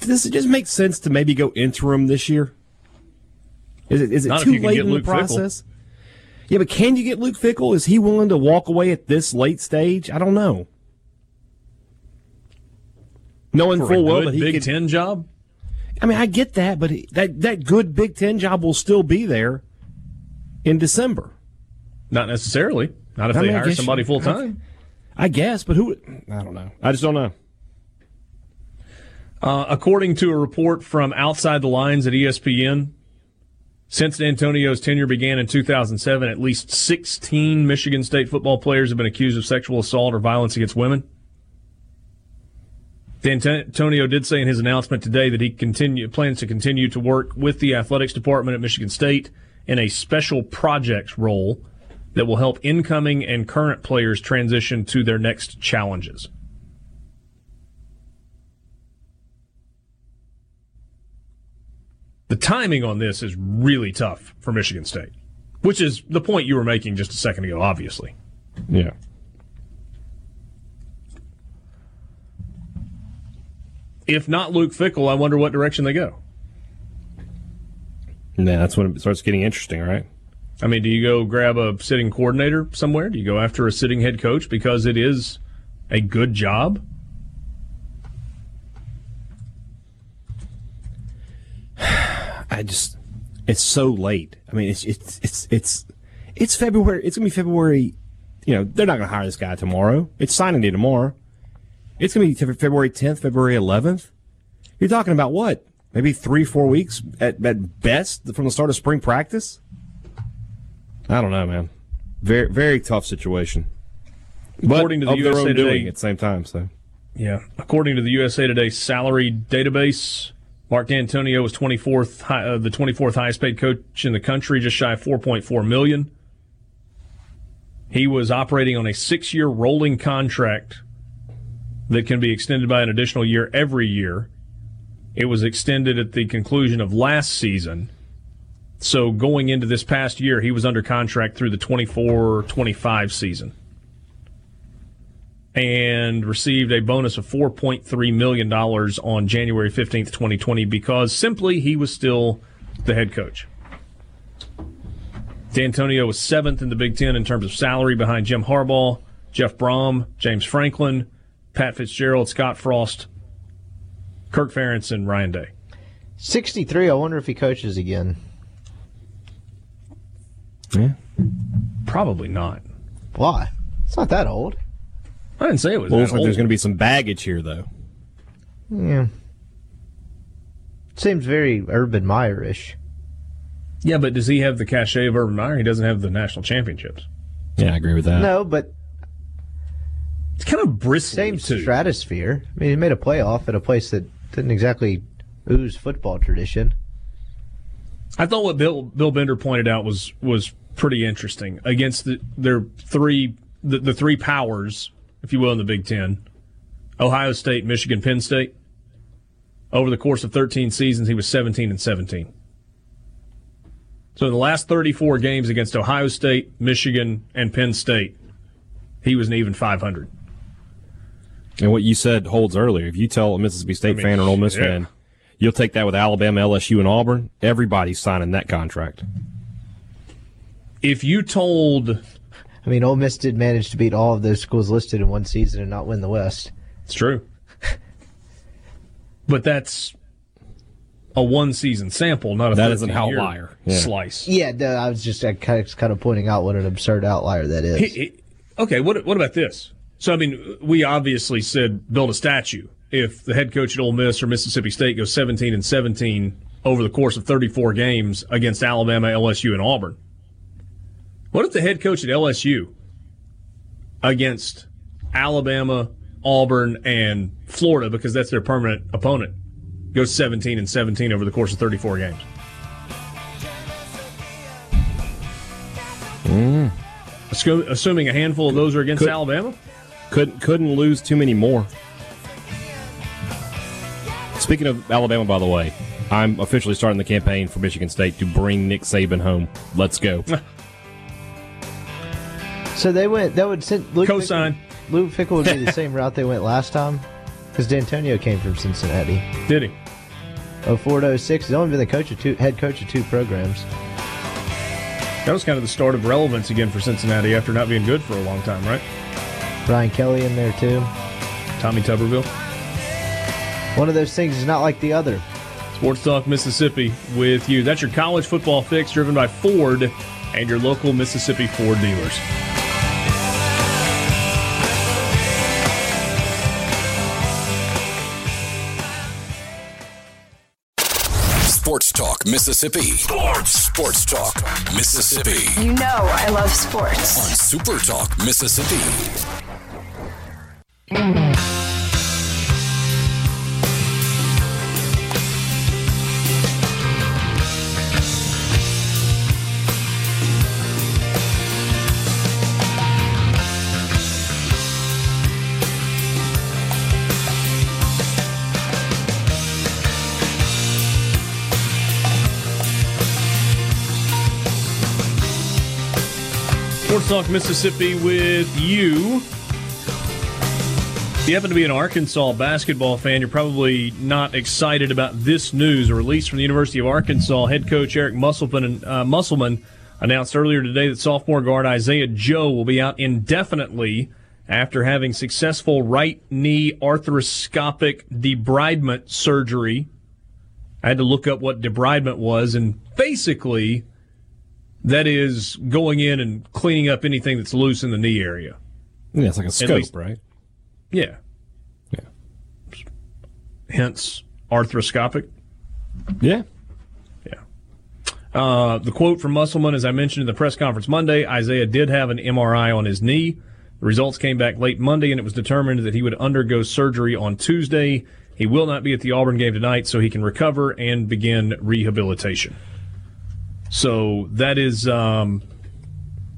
does it just make sense to maybe go interim this year? Is it is it Not too late in the process? Fickell. Yeah, but can you get Luke Fickell? Is he willing to walk away at this late stage? I don't know. Knowing For full well that he Big could, Ten job. I mean, I get that, but that that good Big Ten job will still be there in December. Not necessarily. Not if I they mean, hire somebody full time. I guess, but who? I don't know. I just don't know. Uh, according to a report from Outside the Lines at ESPN, since Dantonio's tenure began in 2007, at least 16 Michigan State football players have been accused of sexual assault or violence against women. Dantonio did say in his announcement today that he continue, plans to continue to work with the athletics department at Michigan State in a special projects role that will help incoming and current players transition to their next challenges. The timing on this is really tough for Michigan State, which is the point you were making just a second ago, obviously. Yeah. If not Luke Fickell, I wonder what direction they go. Yeah, that's when it starts getting interesting, right? I mean, do you go grab a sitting coordinator somewhere? Do you go after a sitting head coach because it is a good job? I just it's so late. I mean, it's it's it's it's it's February. It's gonna be February. You know, they're not gonna hire this guy tomorrow. It's signing day tomorrow. It's gonna be February 10th, February 11th. You're talking about what? Maybe three, four weeks at, at best from the start of spring practice. I don't know, man. Very very tough situation. But According to the USA own doing Today- at the same time. So Yeah. According to the USA Today salary database, Mark Dantonio was 24th, high, uh, the 24th highest paid coach in the country, just shy of 4.4 million. He was operating on a six-year rolling contract that can be extended by an additional year every year. It was extended at the conclusion of last season. So going into this past year, he was under contract through the 24-25 season and received a bonus of $4.3 million on January 15th, 2020, because simply he was still the head coach. Dantonio was seventh in the Big Ten in terms of salary behind Jim Harbaugh, Jeff Brohm, James Franklin, Pat Fitzgerald, Scott Frost, Kirk Ferentz, and Ryan Day. 63. I wonder if he coaches again. Yeah. Probably not. Why? It's not that old. I didn't say it was. well, that looks like there's going to be some baggage here, though. Yeah. Seems very Urban Meyer-ish. Yeah, but does he have the cachet of Urban Meyer? He doesn't have the national championships. Yeah, I agree with that. No, but It's kind of bristly same too. stratosphere. I mean, he made a playoff at a place that didn't exactly ooze football tradition. I thought what Bill Bill Bender pointed out was was pretty interesting against the, their three the, the three powers, if you will, in the Big Ten: Ohio State, Michigan, Penn State. Over the course of 13 seasons, he was 17 and 17. So in the last 34 games against Ohio State, Michigan, and Penn State, he was an even 500. And what you said holds earlier. If you tell a Mississippi State I mean, fan or an Ole Miss yeah. fan, you'll take that with Alabama, LSU, and Auburn. Everybody's signing that contract. if you told I mean, Ole Miss did manage to beat all of those schools listed in one season and not win the West. it's true, but that's a one season sample, not a That is an 13-year outlier. Yeah. slice. Yeah, no, I was just I kind of, kind of pointing out what an absurd outlier that is. He- he- okay, what what about this? So I mean, we obviously said build a statue if the head coach at Ole Miss or Mississippi State goes 17 and 17 over the course of 34 games against Alabama, LSU, and Auburn. What if the head coach at LSU against Alabama, Auburn, and Florida, because that's their permanent opponent, goes 17 and 17 over the course of 34 games? Mm. Assu- Assuming a handful of those are against Could- Alabama? Couldn't couldn't lose too many more. Speaking of Alabama, by the way, I'm officially starting the campaign for Michigan State to bring Nick Saban home. Let's go. So they went. That would send Luke Cosign. Fickell, Luke Fickell would be the same route they went last time, because Dantonio came from Cincinnati. Did he? 04 to 06. He's only been the coach of two, head coach of two programs. That was kind of the start of relevance again for Cincinnati after not being good for a long time, right? Brian Kelly in there too. Tommy Tuberville. One of those things is not like the other. Sports Talk Mississippi with you. That's your college football fix driven by Ford and your local Mississippi Ford dealers. Sports Talk Mississippi. Sports. Sports Talk Mississippi. You know I love sports. On Super Talk Mississippi. Sports Talk Mississippi with you. If you happen to be an Arkansas basketball fan, you're probably not excited about this news. A release from the University of Arkansas head coach Eric Musselman, uh, Musselman announced earlier today that sophomore guard Isaiah Joe will be out indefinitely after having successful right knee arthroscopic debridement surgery. I had to look up what debridement was, and basically, that is going in and cleaning up anything that's loose in the knee area. Yeah, it's like a scope, least- right? Yeah. Yeah. Hence arthroscopic. Yeah. Yeah. Uh, the quote from Musselman, as I mentioned in the press conference Monday, Isaiah did have an MRI on his knee. The results came back late Monday, and it was determined that he would undergo surgery on Tuesday. He will not be at the Auburn game tonight, so he can recover and begin rehabilitation. So that is um,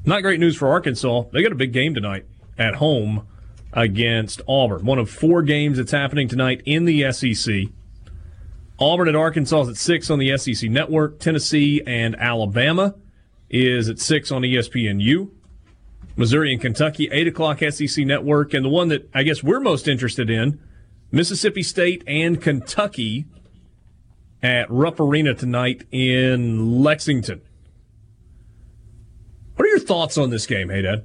not great news for Arkansas. They got a big game tonight at home against Auburn. One of four games that's happening tonight in the SEC. Auburn at Arkansas is at 6 on the SEC network. Tennessee and Alabama is at 6 on ESPNU. Missouri and Kentucky, 8 o'clock SEC network. And the one that I guess we're most interested in, Mississippi State and Kentucky at Rupp Arena tonight in Lexington. What are your thoughts on this game, hey Dad?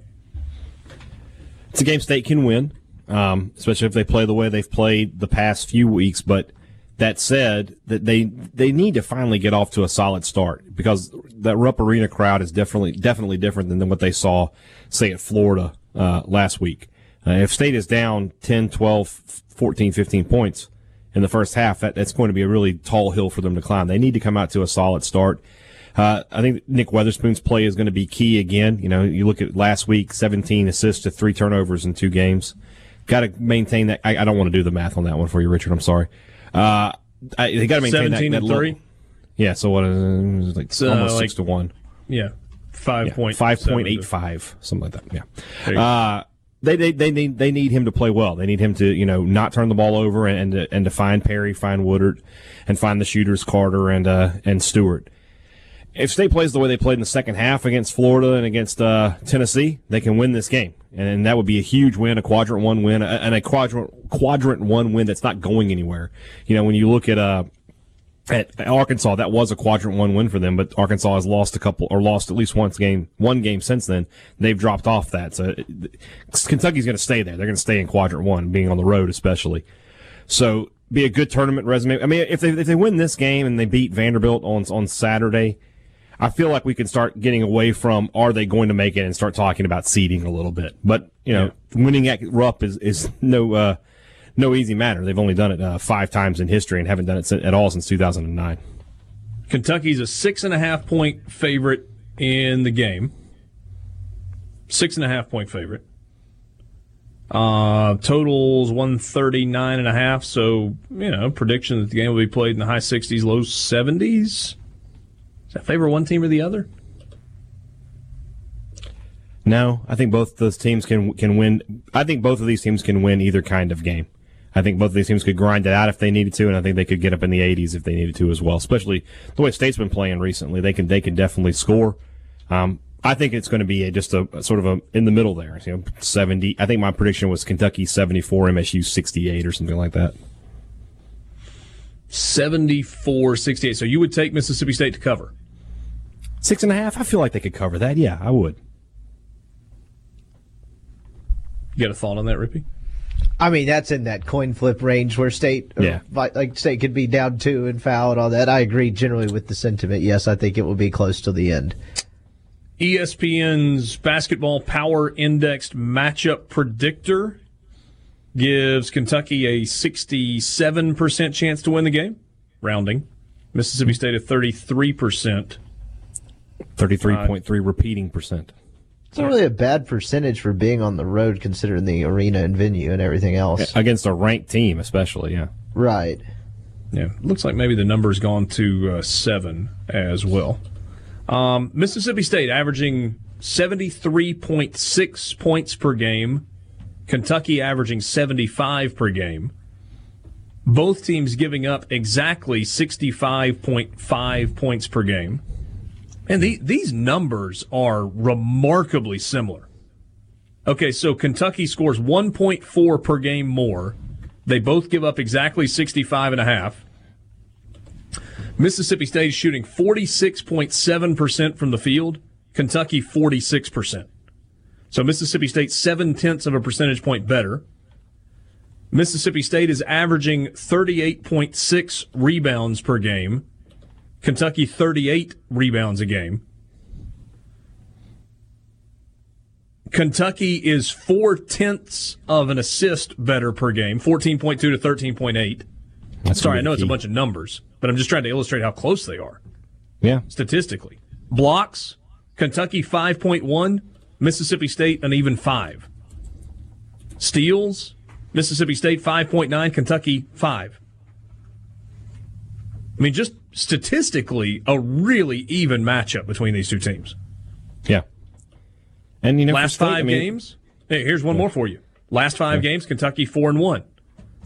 It's a game State can win, um, especially if they play the way they've played the past few weeks. But that said, that they they need to finally get off to a solid start because that Rupp Arena crowd is definitely definitely different than, what they saw, say, at Florida uh, last week. Uh, if State is down 10, 12, 14, 15 points in the first half, that, that's going to be a really tall hill for them to climb. They need to come out to a solid start. Uh, I think Nick Weatherspoon's play is going to be key again. You know, you look at last week, 17 assists to three turnovers in two games. Got to maintain that. I, I don't want to do the math on that one for you, Richard. I'm sorry. Uh, I, they got to maintain 17 that, and that level. 3? Yeah, so what? Uh, like So, almost like- six to one. Yeah. Five Yeah, point five point eight five, something like that. Yeah. Uh, they, they they need they need him to play well. They need him to you know not turn the ball over and and to, and to find Perry, find Woodard, and find the shooters Carter and uh, and Stewart. If State plays the way they played in the second half against Florida and against uh, Tennessee, they can win this game, and, that would be a huge win, a quadrant one win, and a quadrant quadrant one win that's not going anywhere. You know, when you look at uh, at Arkansas, that was a quadrant one win for them, but Arkansas has lost a couple or lost at least once game, one game since then. They've dropped off that. So Kentucky's going to stay there. They're going to stay in quadrant one, being on the road especially. So be a good tournament resume. I mean, if they if they win this game and they beat Vanderbilt on on Saturday, I feel like we can start getting away from are they going to make it and start talking about seeding a little bit. But you know, yeah. winning at Rupp is is no. Uh, no easy matter. They've only done it uh, five times in history and haven't done it at all since 2009. Kentucky's a six and a half point favorite in the game. Six and a half point favorite. Uh, totals 139 and a half. So, you know, prediction that the game will be played in the high 60s, low 70s. Does that favor one team or the other? No, I think both those teams can can win. I think both of these teams can win either kind of game. I think both of these teams could grind it out if they needed to, and I think they could get up in the 80s if they needed to as well. Especially the way State's been playing recently, they can they can definitely score. Um, I think it's going to be a, just a, a, sort of a in the middle there. You know, 70. I think my prediction was Kentucky 74, MSU 68, or something like that. 74 68. So you would take Mississippi State to cover? Six and a half? I feel like they could cover that. Yeah, I would. You got a thought on that, Rippy? I mean, that's in that coin flip range where state, uh, yeah. like state could be down two and foul and all that. I agree generally with the sentiment. Yes, I think it will be close to the end. ESPN's basketball power indexed matchup predictor gives Kentucky a 67% chance to win the game, rounding. Mississippi State a 33%. 33.3 uh, repeating percent. It's not really a bad percentage for being on the road, considering the arena and venue and everything else. Against a ranked team, especially, yeah. Right. Yeah, looks like maybe the number's gone to uh, seven as well. Um, Mississippi State averaging 73.6 points per game, Kentucky averaging 75 per game. Both teams giving up exactly 65.5 points per game. And the, these numbers are remarkably similar. Okay, so Kentucky scores 1.4 per game more. They both give up exactly 65 and a half. Mississippi State is shooting 46.7% from the field, Kentucky 46%. So Mississippi State seven tenths of a percentage point better. Mississippi State is averaging 38.6 rebounds per game. Kentucky 38 rebounds a game. Kentucky is four tenths of an assist better per game, 14.2 to 13.8. That's Sorry, I know it's a bunch of numbers, but I'm just trying to illustrate how close they are. Yeah. Statistically. Blocks, Kentucky 5.1, Mississippi State an even 5. Steals, Mississippi State 5.9, Kentucky 5. I mean, just statistically, a really even matchup between these two teams. Yeah. And you know, last State, five I mean, games. Hey, here's one yeah. more for you. Last five yeah. games, Kentucky four and one.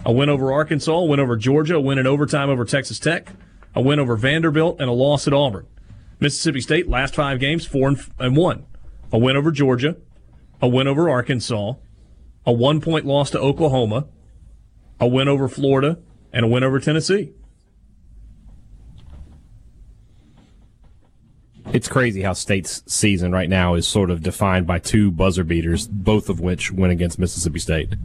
A win over Arkansas, a win over Georgia, a win in overtime over Texas Tech, a win over Vanderbilt, and a loss at Auburn. Mississippi State last five games four and, and one. A win over Georgia, a win over Arkansas, a one point loss to Oklahoma, a win over Florida, and a win over Tennessee. It's crazy how State's season right now is sort of defined by two buzzer beaters, both of which went against Mississippi State.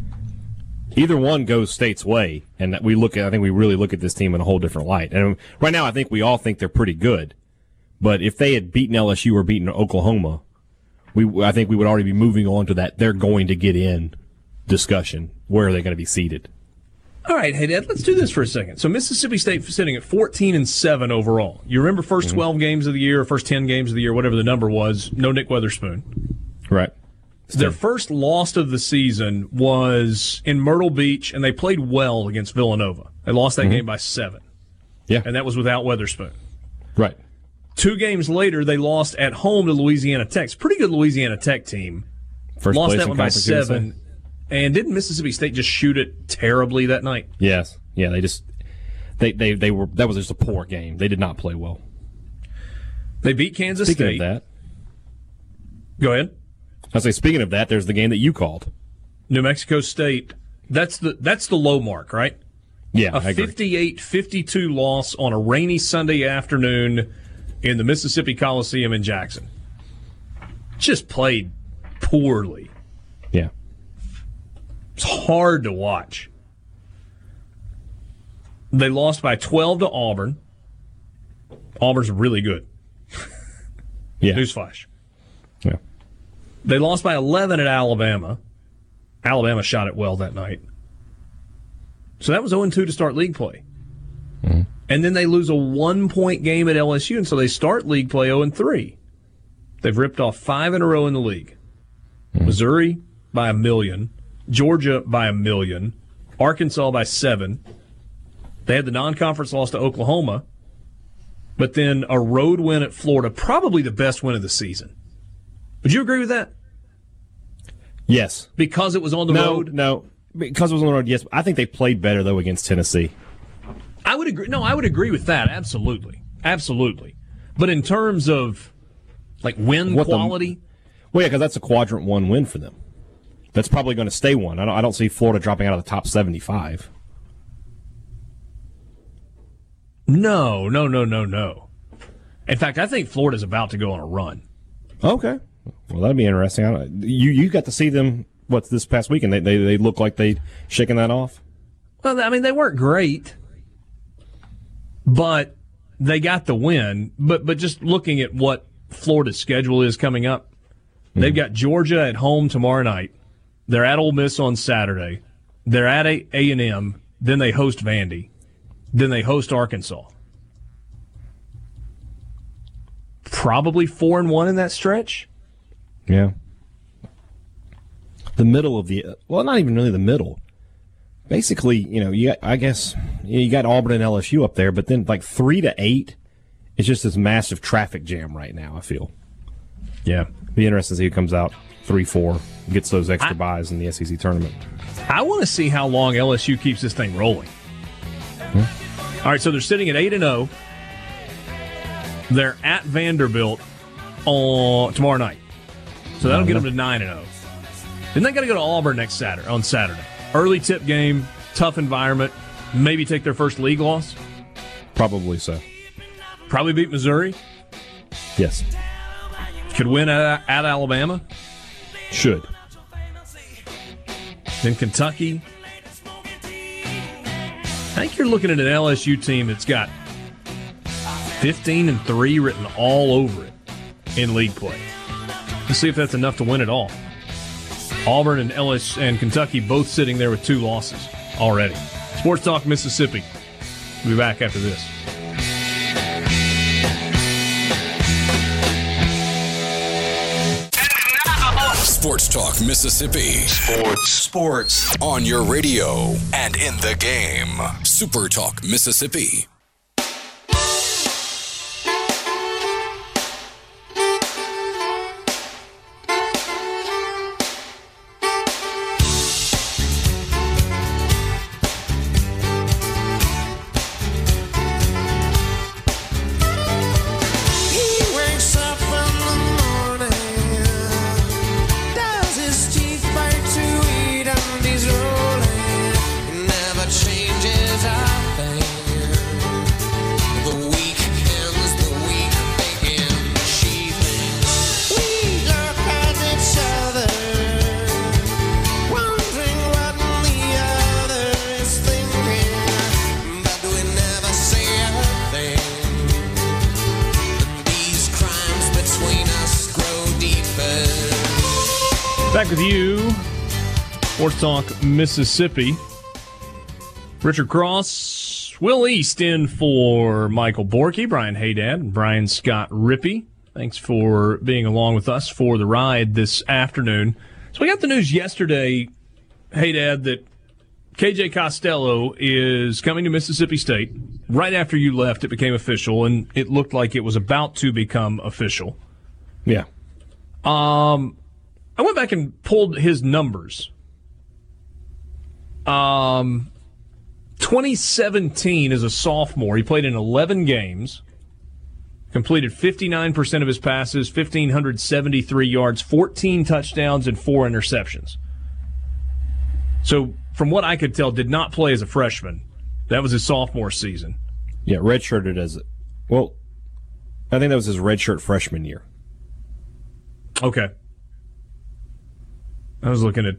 Either one goes State's way, and we look at. I think we really look at this team in a whole different light. And right now, I think we all think they're pretty good. But if they had beaten LSU or beaten Oklahoma, we I think we would already be moving on to that. They're going to get in discussion. Where are they going to be seated? All right, hey Dad, let's do this for a second. So Mississippi State sitting at 14 and 7 overall. You remember 1st mm-hmm. 12 games of the year, first 10 games of the year, whatever the number was, no Nick Weatherspoon. Right. Their first loss of the season was in Myrtle Beach, and they played well against Villanova. They lost that mm-hmm. game by seven. Yeah. And that was without Weatherspoon. Right. Two games later, they lost at home to Louisiana Tech. It's pretty good Louisiana Tech team. First lost that one by seven. And didn't Mississippi State just shoot it terribly that night? Yes. Yeah, they just they they, they were that was just a poor game. They did not play well. They beat Kansas speaking State. Of that, Go ahead. I say speaking of that, there's the game that you called. New Mexico State. That's the that's the low mark, right? Yeah, a I agree. 58-52 loss on a rainy Sunday afternoon in the Mississippi Coliseum in Jackson. Just played poorly. It's hard to watch. They lost by 12 to Auburn. Auburn's really good. Yeah. Newsflash. Yeah. They lost by 11 at Alabama. Alabama shot it well that night. So that was 0 2 to start league play. Mm-hmm. And then they lose a one point game at LSU, and so they start league play 0 3. They've ripped off five in a row in the league mm-hmm. Missouri by a million, Georgia by a million, Arkansas by seven. They had the non conference loss to Oklahoma, but then a road win at Florida, probably the best win of the season. Would you agree with that? Yes. Because it was on the no, road? No. Because it was on the road, yes. I think they played better, though, against Tennessee. I would agree. No, I would agree with that. Absolutely. Absolutely. But in terms of like win What the- quality, Well, yeah, because that's a quadrant one win for them. That's probably going to stay one. I don't, I don't see Florida dropping out of the top 75. no, no, no, no, no. In fact, I think Florida's about to go on a run. Okay. Well, that'd be interesting. I you you got to see them, what's this past weekend? They, they, they look like they shaking that off? Well, I mean, they weren't great, but they got the win. But but just looking at what Florida's schedule is coming up, they've mm-hmm. got Georgia at home tomorrow night. They're at Ole Miss on Saturday. They're at A and M. Then they host Vandy. Then they host Arkansas. Probably four and one in that stretch. Yeah. The middle of the well, not even really the middle. Basically, you know, you got, I guess you got Auburn and LSU up there, but then like three to eight, it's just this massive traffic jam right now. I feel. Yeah. Be interesting to see who comes out three four, gets those extra buys in the SEC tournament. I want to see how long LSU keeps this thing rolling. Hmm? All right, so they're sitting at eight and zero. They're at Vanderbilt on tomorrow night, so that'll get uh-huh. them to nine and zero. Then they got to go to Auburn next Saturday on Saturday. Early tip game, tough environment. Maybe take their first league loss. Probably so. Probably beat Missouri. Yes, Could win at, at Alabama. should. Then Kentucky. I think you're looking at an LSU team that's got 15 and 3 written all over it in league play. Let's see if that's enough to win it all. Auburn and LS and Kentucky both sitting there with two losses already. Sports Talk Mississippi. We'll be back after this. Sports Talk Mississippi. Sports. Sports. On your radio and in the game. Super Talk Mississippi. Mississippi. Richard Cross, Will East in for Michael Borky, Brian Haydad, and Brian Scott Rippey. Thanks for being along with us for the ride this afternoon. So we got the news yesterday, Haydad, that KJ Costello is coming to Mississippi State. Right after you left, it became official, and it looked like it was about to become official. Yeah. Um, I went back and pulled his numbers. Um, 2017 as a sophomore, he played in 11 games, completed 59% of his passes, 1,573 yards, 14 touchdowns, and four interceptions. So, from what I could tell, did not play as a freshman That was his sophomore season. Yeah, redshirted as a, well. I think that was his redshirt freshman year. Okay. I was looking at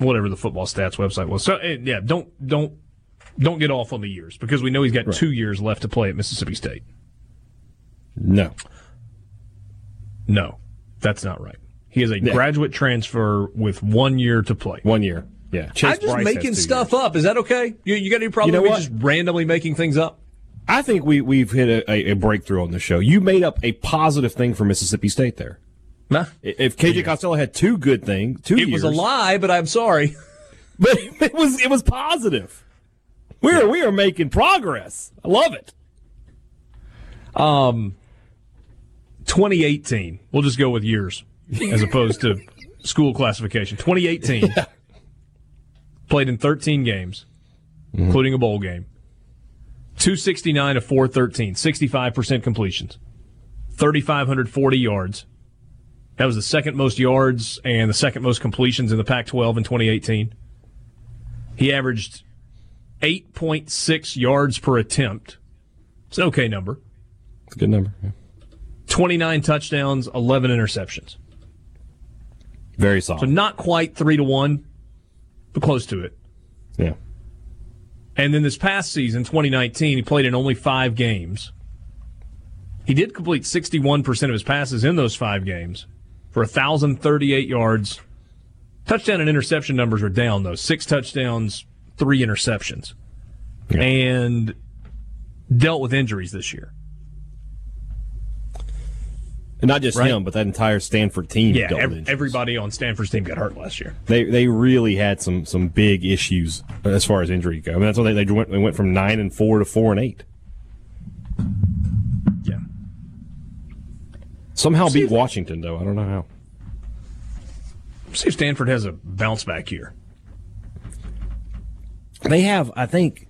whatever the football stats website was. So eh, yeah, don't don't don't get off on the years because we know he's got Right. two years left to play at Mississippi State. No, No, that's not right. He is a Yeah. graduate transfer with one year to play. one year. Yeah, Chase I'm just Bryce making stuff years. up. Is that okay? You, you got any problem You know with me what? just randomly making things up? I think we we've hit a, a, a breakthrough on the show. You made up a positive thing for Mississippi State there. Nah. If KJ Costello had two good things, two It years, was a lie, but I'm sorry. but it was it was positive. We are we are making progress. I love it. Um, 2018. We'll just go with years as opposed to school classification. 2018. Played in 13 games, including a bowl game. 269 to 413, 65% completions, 3,540 yards. That was the second most yards and the second most completions in the Pac 12 in 2018. He averaged 8.6 yards per attempt. It's an okay number. It's a good number. Yeah. 29 touchdowns, 11 interceptions. Very solid. So not quite 3 to 1, but close to it. Yeah. And then this past season, 2019, he played in only 5 games. He did complete 61% of his passes in those 5 games for 1038 yards. Touchdown and interception numbers are down though. 6 touchdowns, 3 interceptions. Yeah. And dealt with injuries this year. And not just Right. him, but that entire Stanford team. Yeah, dealt ev- injuries. everybody on Stanford's team got hurt last year. They they really had some some big issues as far as injury go. I mean, that's why they, they went they went from nine and four to four and eight. Yeah. Somehow beat Washington though. I don't know how. See if Stanford has a bounce back here. They have, I think,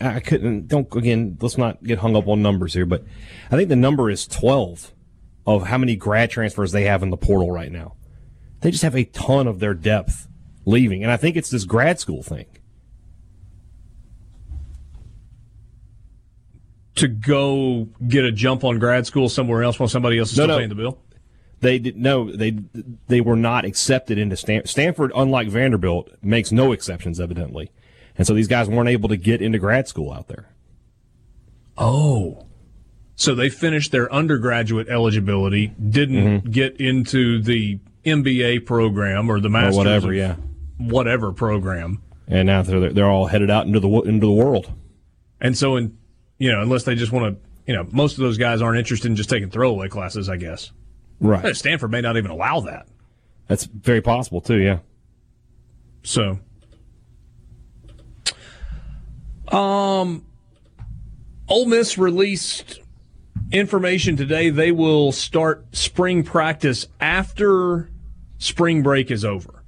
I couldn't. Don't again. Let's not get hung up on numbers here, but I think the number is twelve of how many grad transfers they have in the portal right now. They just have a ton of their depth leaving, and I think it's this grad school thing. To go get a jump on grad school somewhere else while somebody else is No, still no. paying the bill. They did no. They they were not accepted into Stan, Stanford. Unlike Vanderbilt, makes no exceptions evidently, and so these guys weren't able to get into grad school out there. Oh. So they finished their undergraduate eligibility, didn't mm-hmm. get into the MBA program or the Or master's whatever, yeah. whatever program. And now they're they're all headed out into the into the world. And so in you know, unless they just want to, you know, most of those guys aren't interested in just taking throwaway classes, I guess. Right. Stanford may not even allow that. That's very possible too. Yeah. So, um, Ole Miss released information today. They will start spring practice after spring break is over.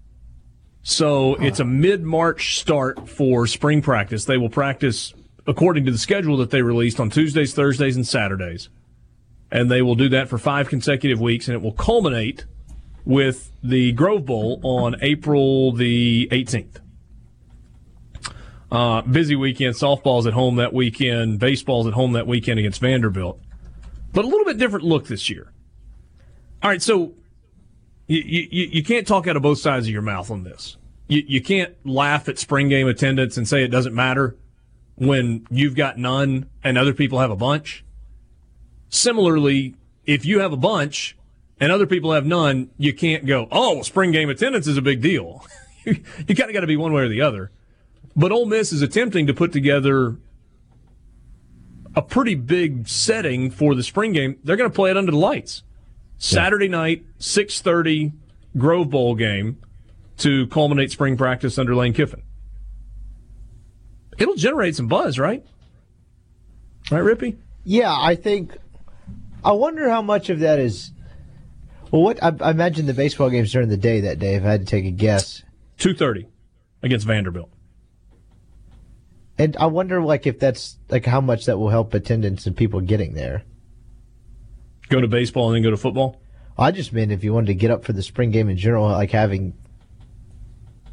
So it's a mid March start for spring practice. They will practice according to the schedule that they released on Tuesdays, Thursdays, and Saturdays. And they will do that for five consecutive weeks, and it will culminate with the Grove Bowl on April the 18th. Uh, busy weekend. Softball's at home that weekend. Baseball's at home that weekend against Vanderbilt. But a little bit different look this year. All right, so you, you, you can't talk out of both sides of your mouth on this. You, you can't laugh at spring game attendance and say it doesn't matter when you've got none and other people have a bunch. Similarly, if you have a bunch and other people have none, you can't go, oh, well, spring game attendance is a big deal. you kind of got to be one way or the other. But Ole Miss is attempting to put together a pretty big setting for the spring game. They're going to play it under the lights. Saturday night, 6:30 Grove Bowl game to culminate spring practice under Lane Kiffin. It'll generate some buzz, right? Right, Rippy? Yeah, I think. I wonder how much of that is. Well, what I, I imagine the baseball games during the day that day. If I had to take a guess, 2:30 against Vanderbilt. and I wonder like if that's like how much that will help attendance and people getting there. Go to baseball and then go to football. I just meant if you wanted to get up for the spring game in general, like having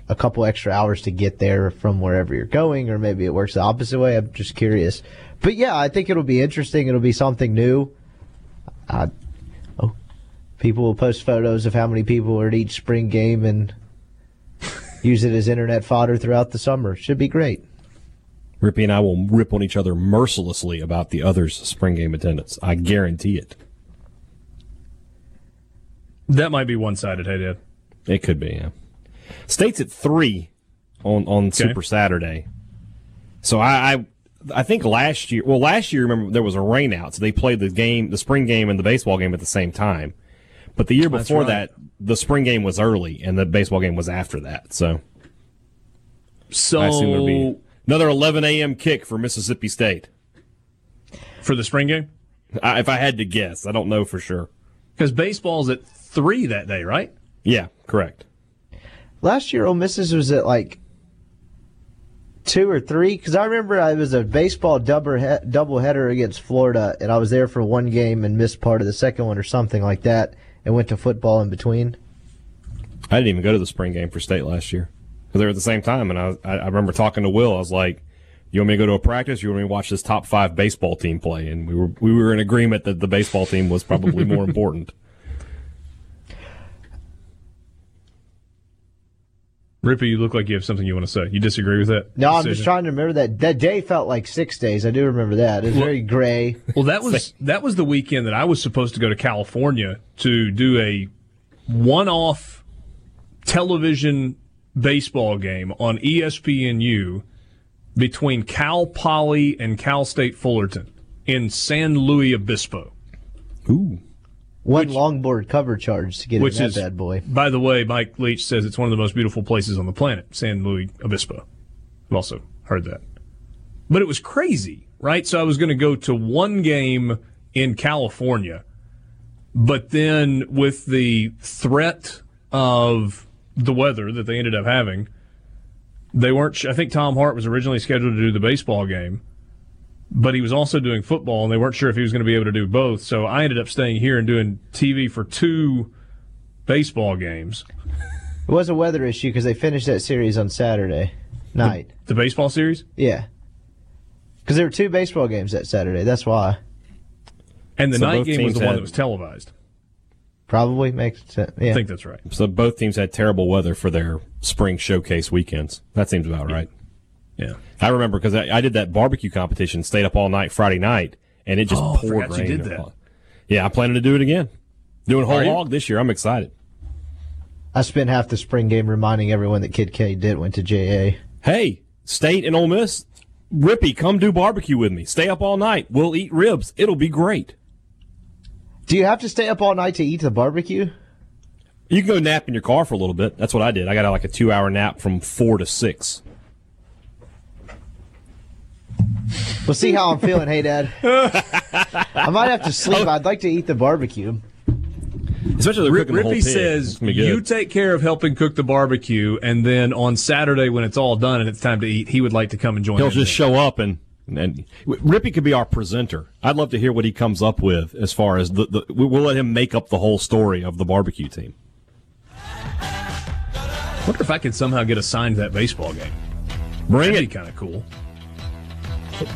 a couple extra hours to get there from wherever you're going, or maybe it works the opposite way. I'm just curious. But yeah, I think it'll be interesting. It'll be something new. I, oh, people will post photos of how many people are at each spring game and use it as internet fodder throughout the summer. Should be great. Rippy and I will rip on each other mercilessly about the others' spring game attendance. I guarantee it. That might be one sided, hey, Dad. It could be, yeah. State's at three on on Super Saturday. So I, I I think last year well last year remember there was a rain out, so they played the game the spring game and the baseball game at the same time. But the year before right. that, the spring game was early and the baseball game was after that. So So I assume there'll be another 11 a.m. kick for Mississippi State for the spring game, I, if I had to guess. I don't know for sure. because baseball's at three that day, right? Yeah, correct. Last year, Ole Miss's was at like two or three because I remember I was a baseball double he- double header against Florida, and I was there for one game and missed part of the second one or something like that, and went to football in between. I didn't even go to the spring game for state last year because they were at the same time. And I, was- I, I remember talking to Will. I was like, "You want me to go to a practice? You want me to watch this top five baseball team play?" And we were we were in agreement that the baseball team was probably more important. Rippy, you look like you have something you want to say. You disagree with that? No, I'm just trying to remember that that day felt like six days. I do remember that. It was very gray. Well, that was that was the weekend that I was supposed to go to California to do a one-off television baseball game on ESPNU between Cal Poly and Cal State Fullerton in San Luis Obispo. Ooh. One longboard cover charge to get in Which that is, bad boy. by the way, Mike Leach says it's one of the most beautiful places on the planet, San Luis Obispo. I've also heard that. But it was crazy, right? So I was going to go to one game in California, but then with the threat of the weather that they ended up having, they weren't. I think Tom Hart was originally scheduled to do the baseball game, but he was also doing football, and they weren't sure if he was going to be able to do both. So I ended up staying here and doing TV for two baseball games. It was a weather issue because they finished that series on Saturday night. The baseball series? Yeah. Because there were two baseball games that Saturday. That's why. And the So night game was teams the one that was televised. Probably makes sense. Yeah. I think that's right. So both teams had terrible weather for their spring showcase weekends. That seems about right. Yeah. I remember because I, I did that barbecue competition, stayed up all night Friday night, and it just Oh, I poured forgot you did that. Yeah, I'm planning to do it again. Doing whole Are hog this year. I'm excited. I spent half the spring game reminding everyone that Kid K did went to JA. Hey, State and Ole Miss, Rippy, come do barbecue with me. Stay up all night. We'll eat ribs. It'll be great. Do you have to stay up all night to eat the barbecue? You can go nap in your car for a little bit. That's what I did. I got like a two hour nap from four to six. We'll see how I'm feeling. Hey, Dad. I might have to sleep. Oh. I'd like to eat the barbecue. Especially they're Rip, the whole Rippy pig. says It's gonna be good. you take care of helping cook the barbecue, and then on Saturday when it's all done and it's time to eat, he would like to come and join. He'll just there. show up and and Rippy could be our presenter. I'd love to hear what he comes up with as far as the, the we- we'll let him make up the whole story of the barbecue team. Wonder if I could somehow get assigned that baseball game. Bring That'd it kind of cool.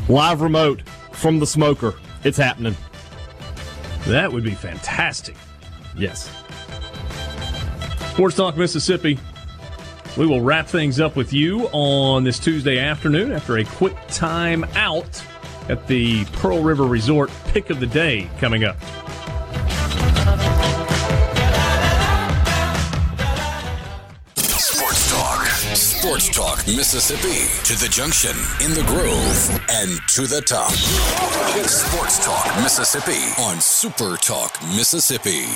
Live remote from the smoker. It's happening. That would be fantastic. Yes. Sports Talk Mississippi. We will wrap things up with you on this Tuesday afternoon after a quick time out at the Pearl River Resort pick of the day coming up. Talk Mississippi. To the junction, in the grove, and to the top. Sports Talk Mississippi on Super Talk Mississippi.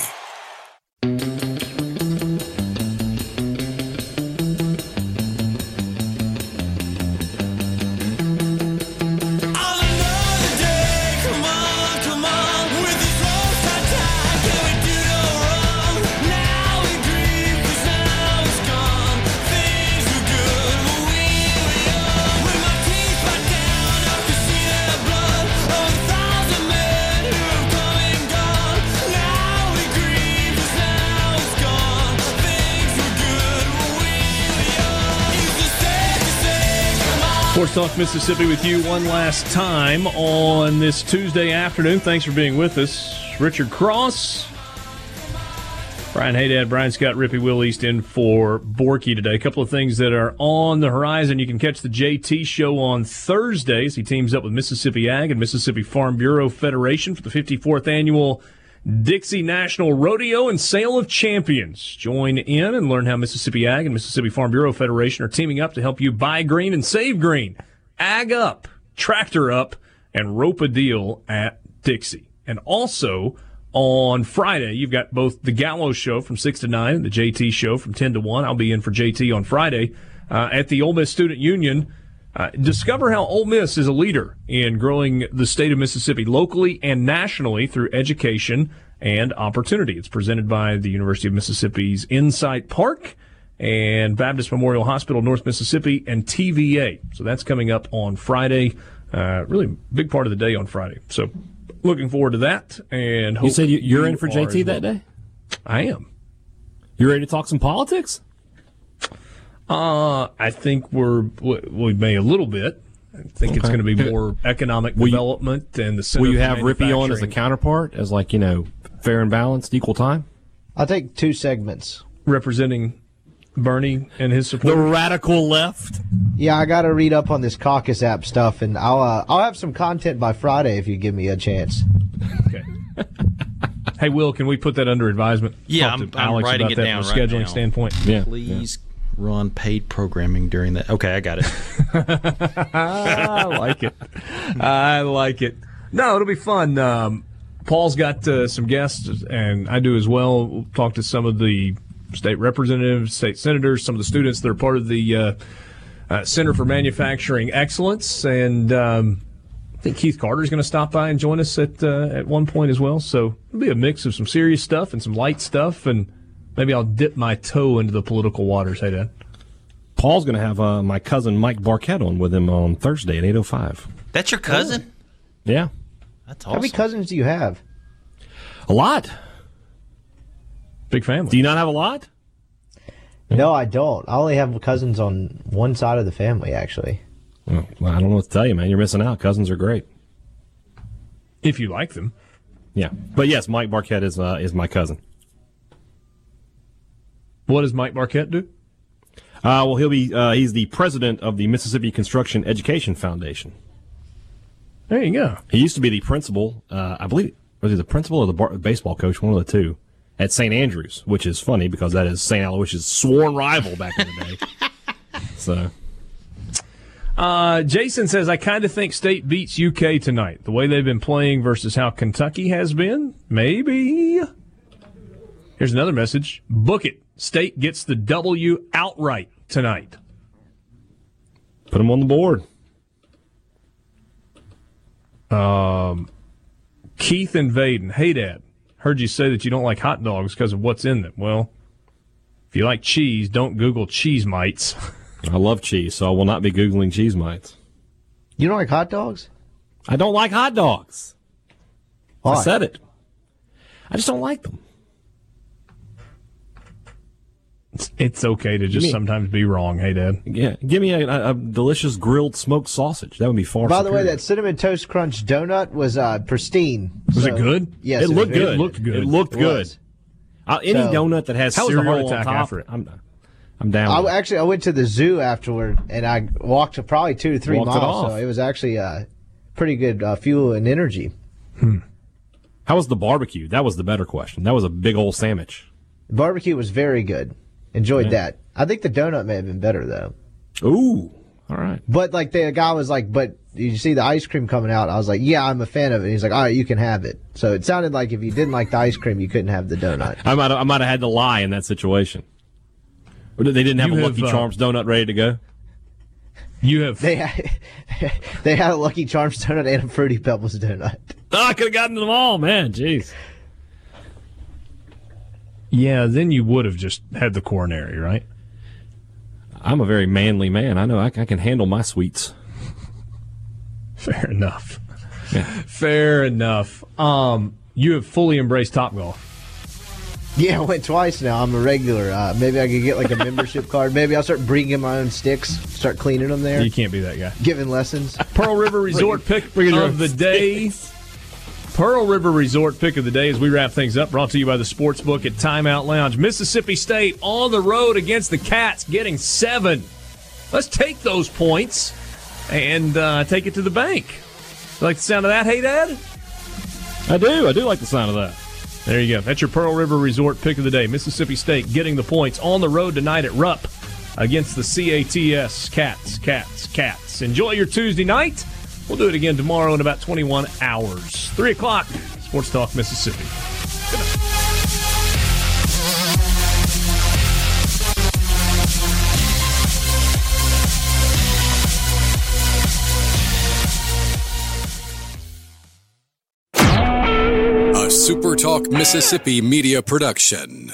Mississippi with you one last time on this Tuesday afternoon. Thanks for being with us. Richard Cross, Brian Haydad, Brian Scott, Rippy Will East in for Borky today. A couple of things that are on the horizon. You can catch the JT show on Thursdays. He teams up with Mississippi Ag and Mississippi Farm Bureau Federation for the 54th annual Dixie National Rodeo and Sale of Champions. Join in and learn how Mississippi Ag and Mississippi Farm Bureau Federation are teaming up to help you buy green and save green. Ag up, tractor up, and rope a deal at Dixie. And also on Friday, you've got both the Gallo's show from 6 to 9 and the JT show from 10 to 1. I'll be in for JT on Friday uh, at the Ole Miss Student Union. Uh, discover how Ole Miss is a leader in growing the state of Mississippi locally and nationally through education and opportunity. It's presented by the University of Mississippi's Insight Park and Baptist Memorial Hospital, North Mississippi, and TVA. So that's coming up on Friday. Uh, really big part of the day on Friday. So looking forward to that. And You said you- you're in for JT as that well. day? I am. You ready to talk some politics? Uh, I think we're we we may a little bit. I think it's going to be more economic Will you- development and the center Will you have Rippy on as a counterpart, as like you know, fair and balanced, equal time? I'll take two segments. representing Bernie and his support. The radical left. Yeah, I got to read up on this caucus app stuff, and I'll uh, I'll have some content by Friday if you give me a chance. Okay. hey, Will, can we put that under advisement? Yeah, I'm- to I'm Alex writing about it that down from a right scheduling now. standpoint. Yeah. Please run paid programming during that. Okay, I got it. I like it. I like it. No, it'll be fun. Um, Paul's got uh, some guests, and I do as well. We'll talk to some of the state representatives, state senators, some of the students that are part of the uh, uh, Center for Manufacturing Excellence, and um, I think Keith Carter is going to stop by and join us at uh, at one point as well. So it'll be a mix of some serious stuff and some light stuff, and maybe I'll dip my toe into the political waters. Hey, Dad. Paul's going to have uh, my cousin Mike Barkett on with him on Thursday at eight oh five. That's your cousin? Yeah, That's awesome. How many cousins do you have? a lot. Big family. Do you not have a lot? No, I don't. I only have cousins on one side of the family, actually. Well, I don't know what to tell you, man. You're missing out. Cousins are great. if you like them. Yeah, but yes, Mike Barkett is uh, is my cousin. What does Mike Marquette do? Uh, well, he'll be uh, he's the president of the Mississippi Construction Education Foundation. There you go. He used to be the principal, uh, I believe, was he the principal or the bar- baseball coach, one of the two, at St. Andrews, which is funny because that is St. Aloysius' sworn rival back in the day. so, Uh, Jason says, I kind of think State beats UK tonight. The way they've been playing versus how Kentucky has been. Maybe. Here's another message. Book it. State gets the W outright tonight. put them on the board. Um, Keith and Vaden. Hey, Dad. Heard you say that you don't like hot dogs because of what's in them. Well, if you like cheese, don't Google cheese mites. I love cheese, so I will not be Googling cheese mites. You don't like hot dogs? I don't like hot dogs. I said it. I just don't like them. It's okay to just Me- sometimes be wrong. Hey, Dad. Yeah, give me a, a, a delicious grilled smoked sausage. That would be far. By the way, that cinnamon toast crunch donut was uh, pristine. Was it good? Yes, it was looked very- good. It looked good. It looked It good. Uh, any So- donut that has How was the cereal heart on top, after it? I'm, I'm down. I with actually I went to the zoo afterward and I walked probably two to three Walked miles. off. so it was actually uh, pretty good uh, fuel and energy. How was the barbecue? That was the better question. That was a big old sandwich. The barbecue was very good. Enjoyed Yeah. that. I think the donut may have been better though. Ooh, all right. But like the guy was like, "But you see the ice cream coming out?" I was like, "Yeah, I'm a fan of it." And he's like, "All right, you can have it." So it sounded like if you didn't like the ice cream, you couldn't have the donut. I might I might have had to lie in that situation. Or They didn't have You a have, Lucky uh, Charms donut ready to go. You have They had, they had a Lucky Charms donut and a Fruity Pebbles donut. Oh, I could have gotten them all, man. Jeez. Yeah, then you would have just had the coronary, right? I'm a very manly man. I know I, I can handle my sweets. Fair enough. Yeah. Fair enough. Um, you have fully embraced Top Golf. Yeah, I went twice now. I'm a regular. Uh, maybe I could get like a membership card. Maybe I'll start bringing my own sticks, start cleaning them there, You can't be that guy. giving lessons. Pearl River Resort pick of the day. Pearl River Resort pick of the day as we wrap things up. Brought to you by the Sportsbook at Timeout Lounge. Mississippi State on the road against the Cats, getting seven. Let's take those points and uh, take it to the bank. You like the sound of that, hey Dad? I do. I do like the sound of that. There you go. That's your Pearl River Resort pick of the day. Mississippi State getting the points on the road tonight at Rupp against the CATS Cats, Cats, Cats. Enjoy your Tuesday night. We'll do it again tomorrow in about 21 hours. 3 o'clock, Sports Talk Mississippi. A Super Talk Mississippi media production.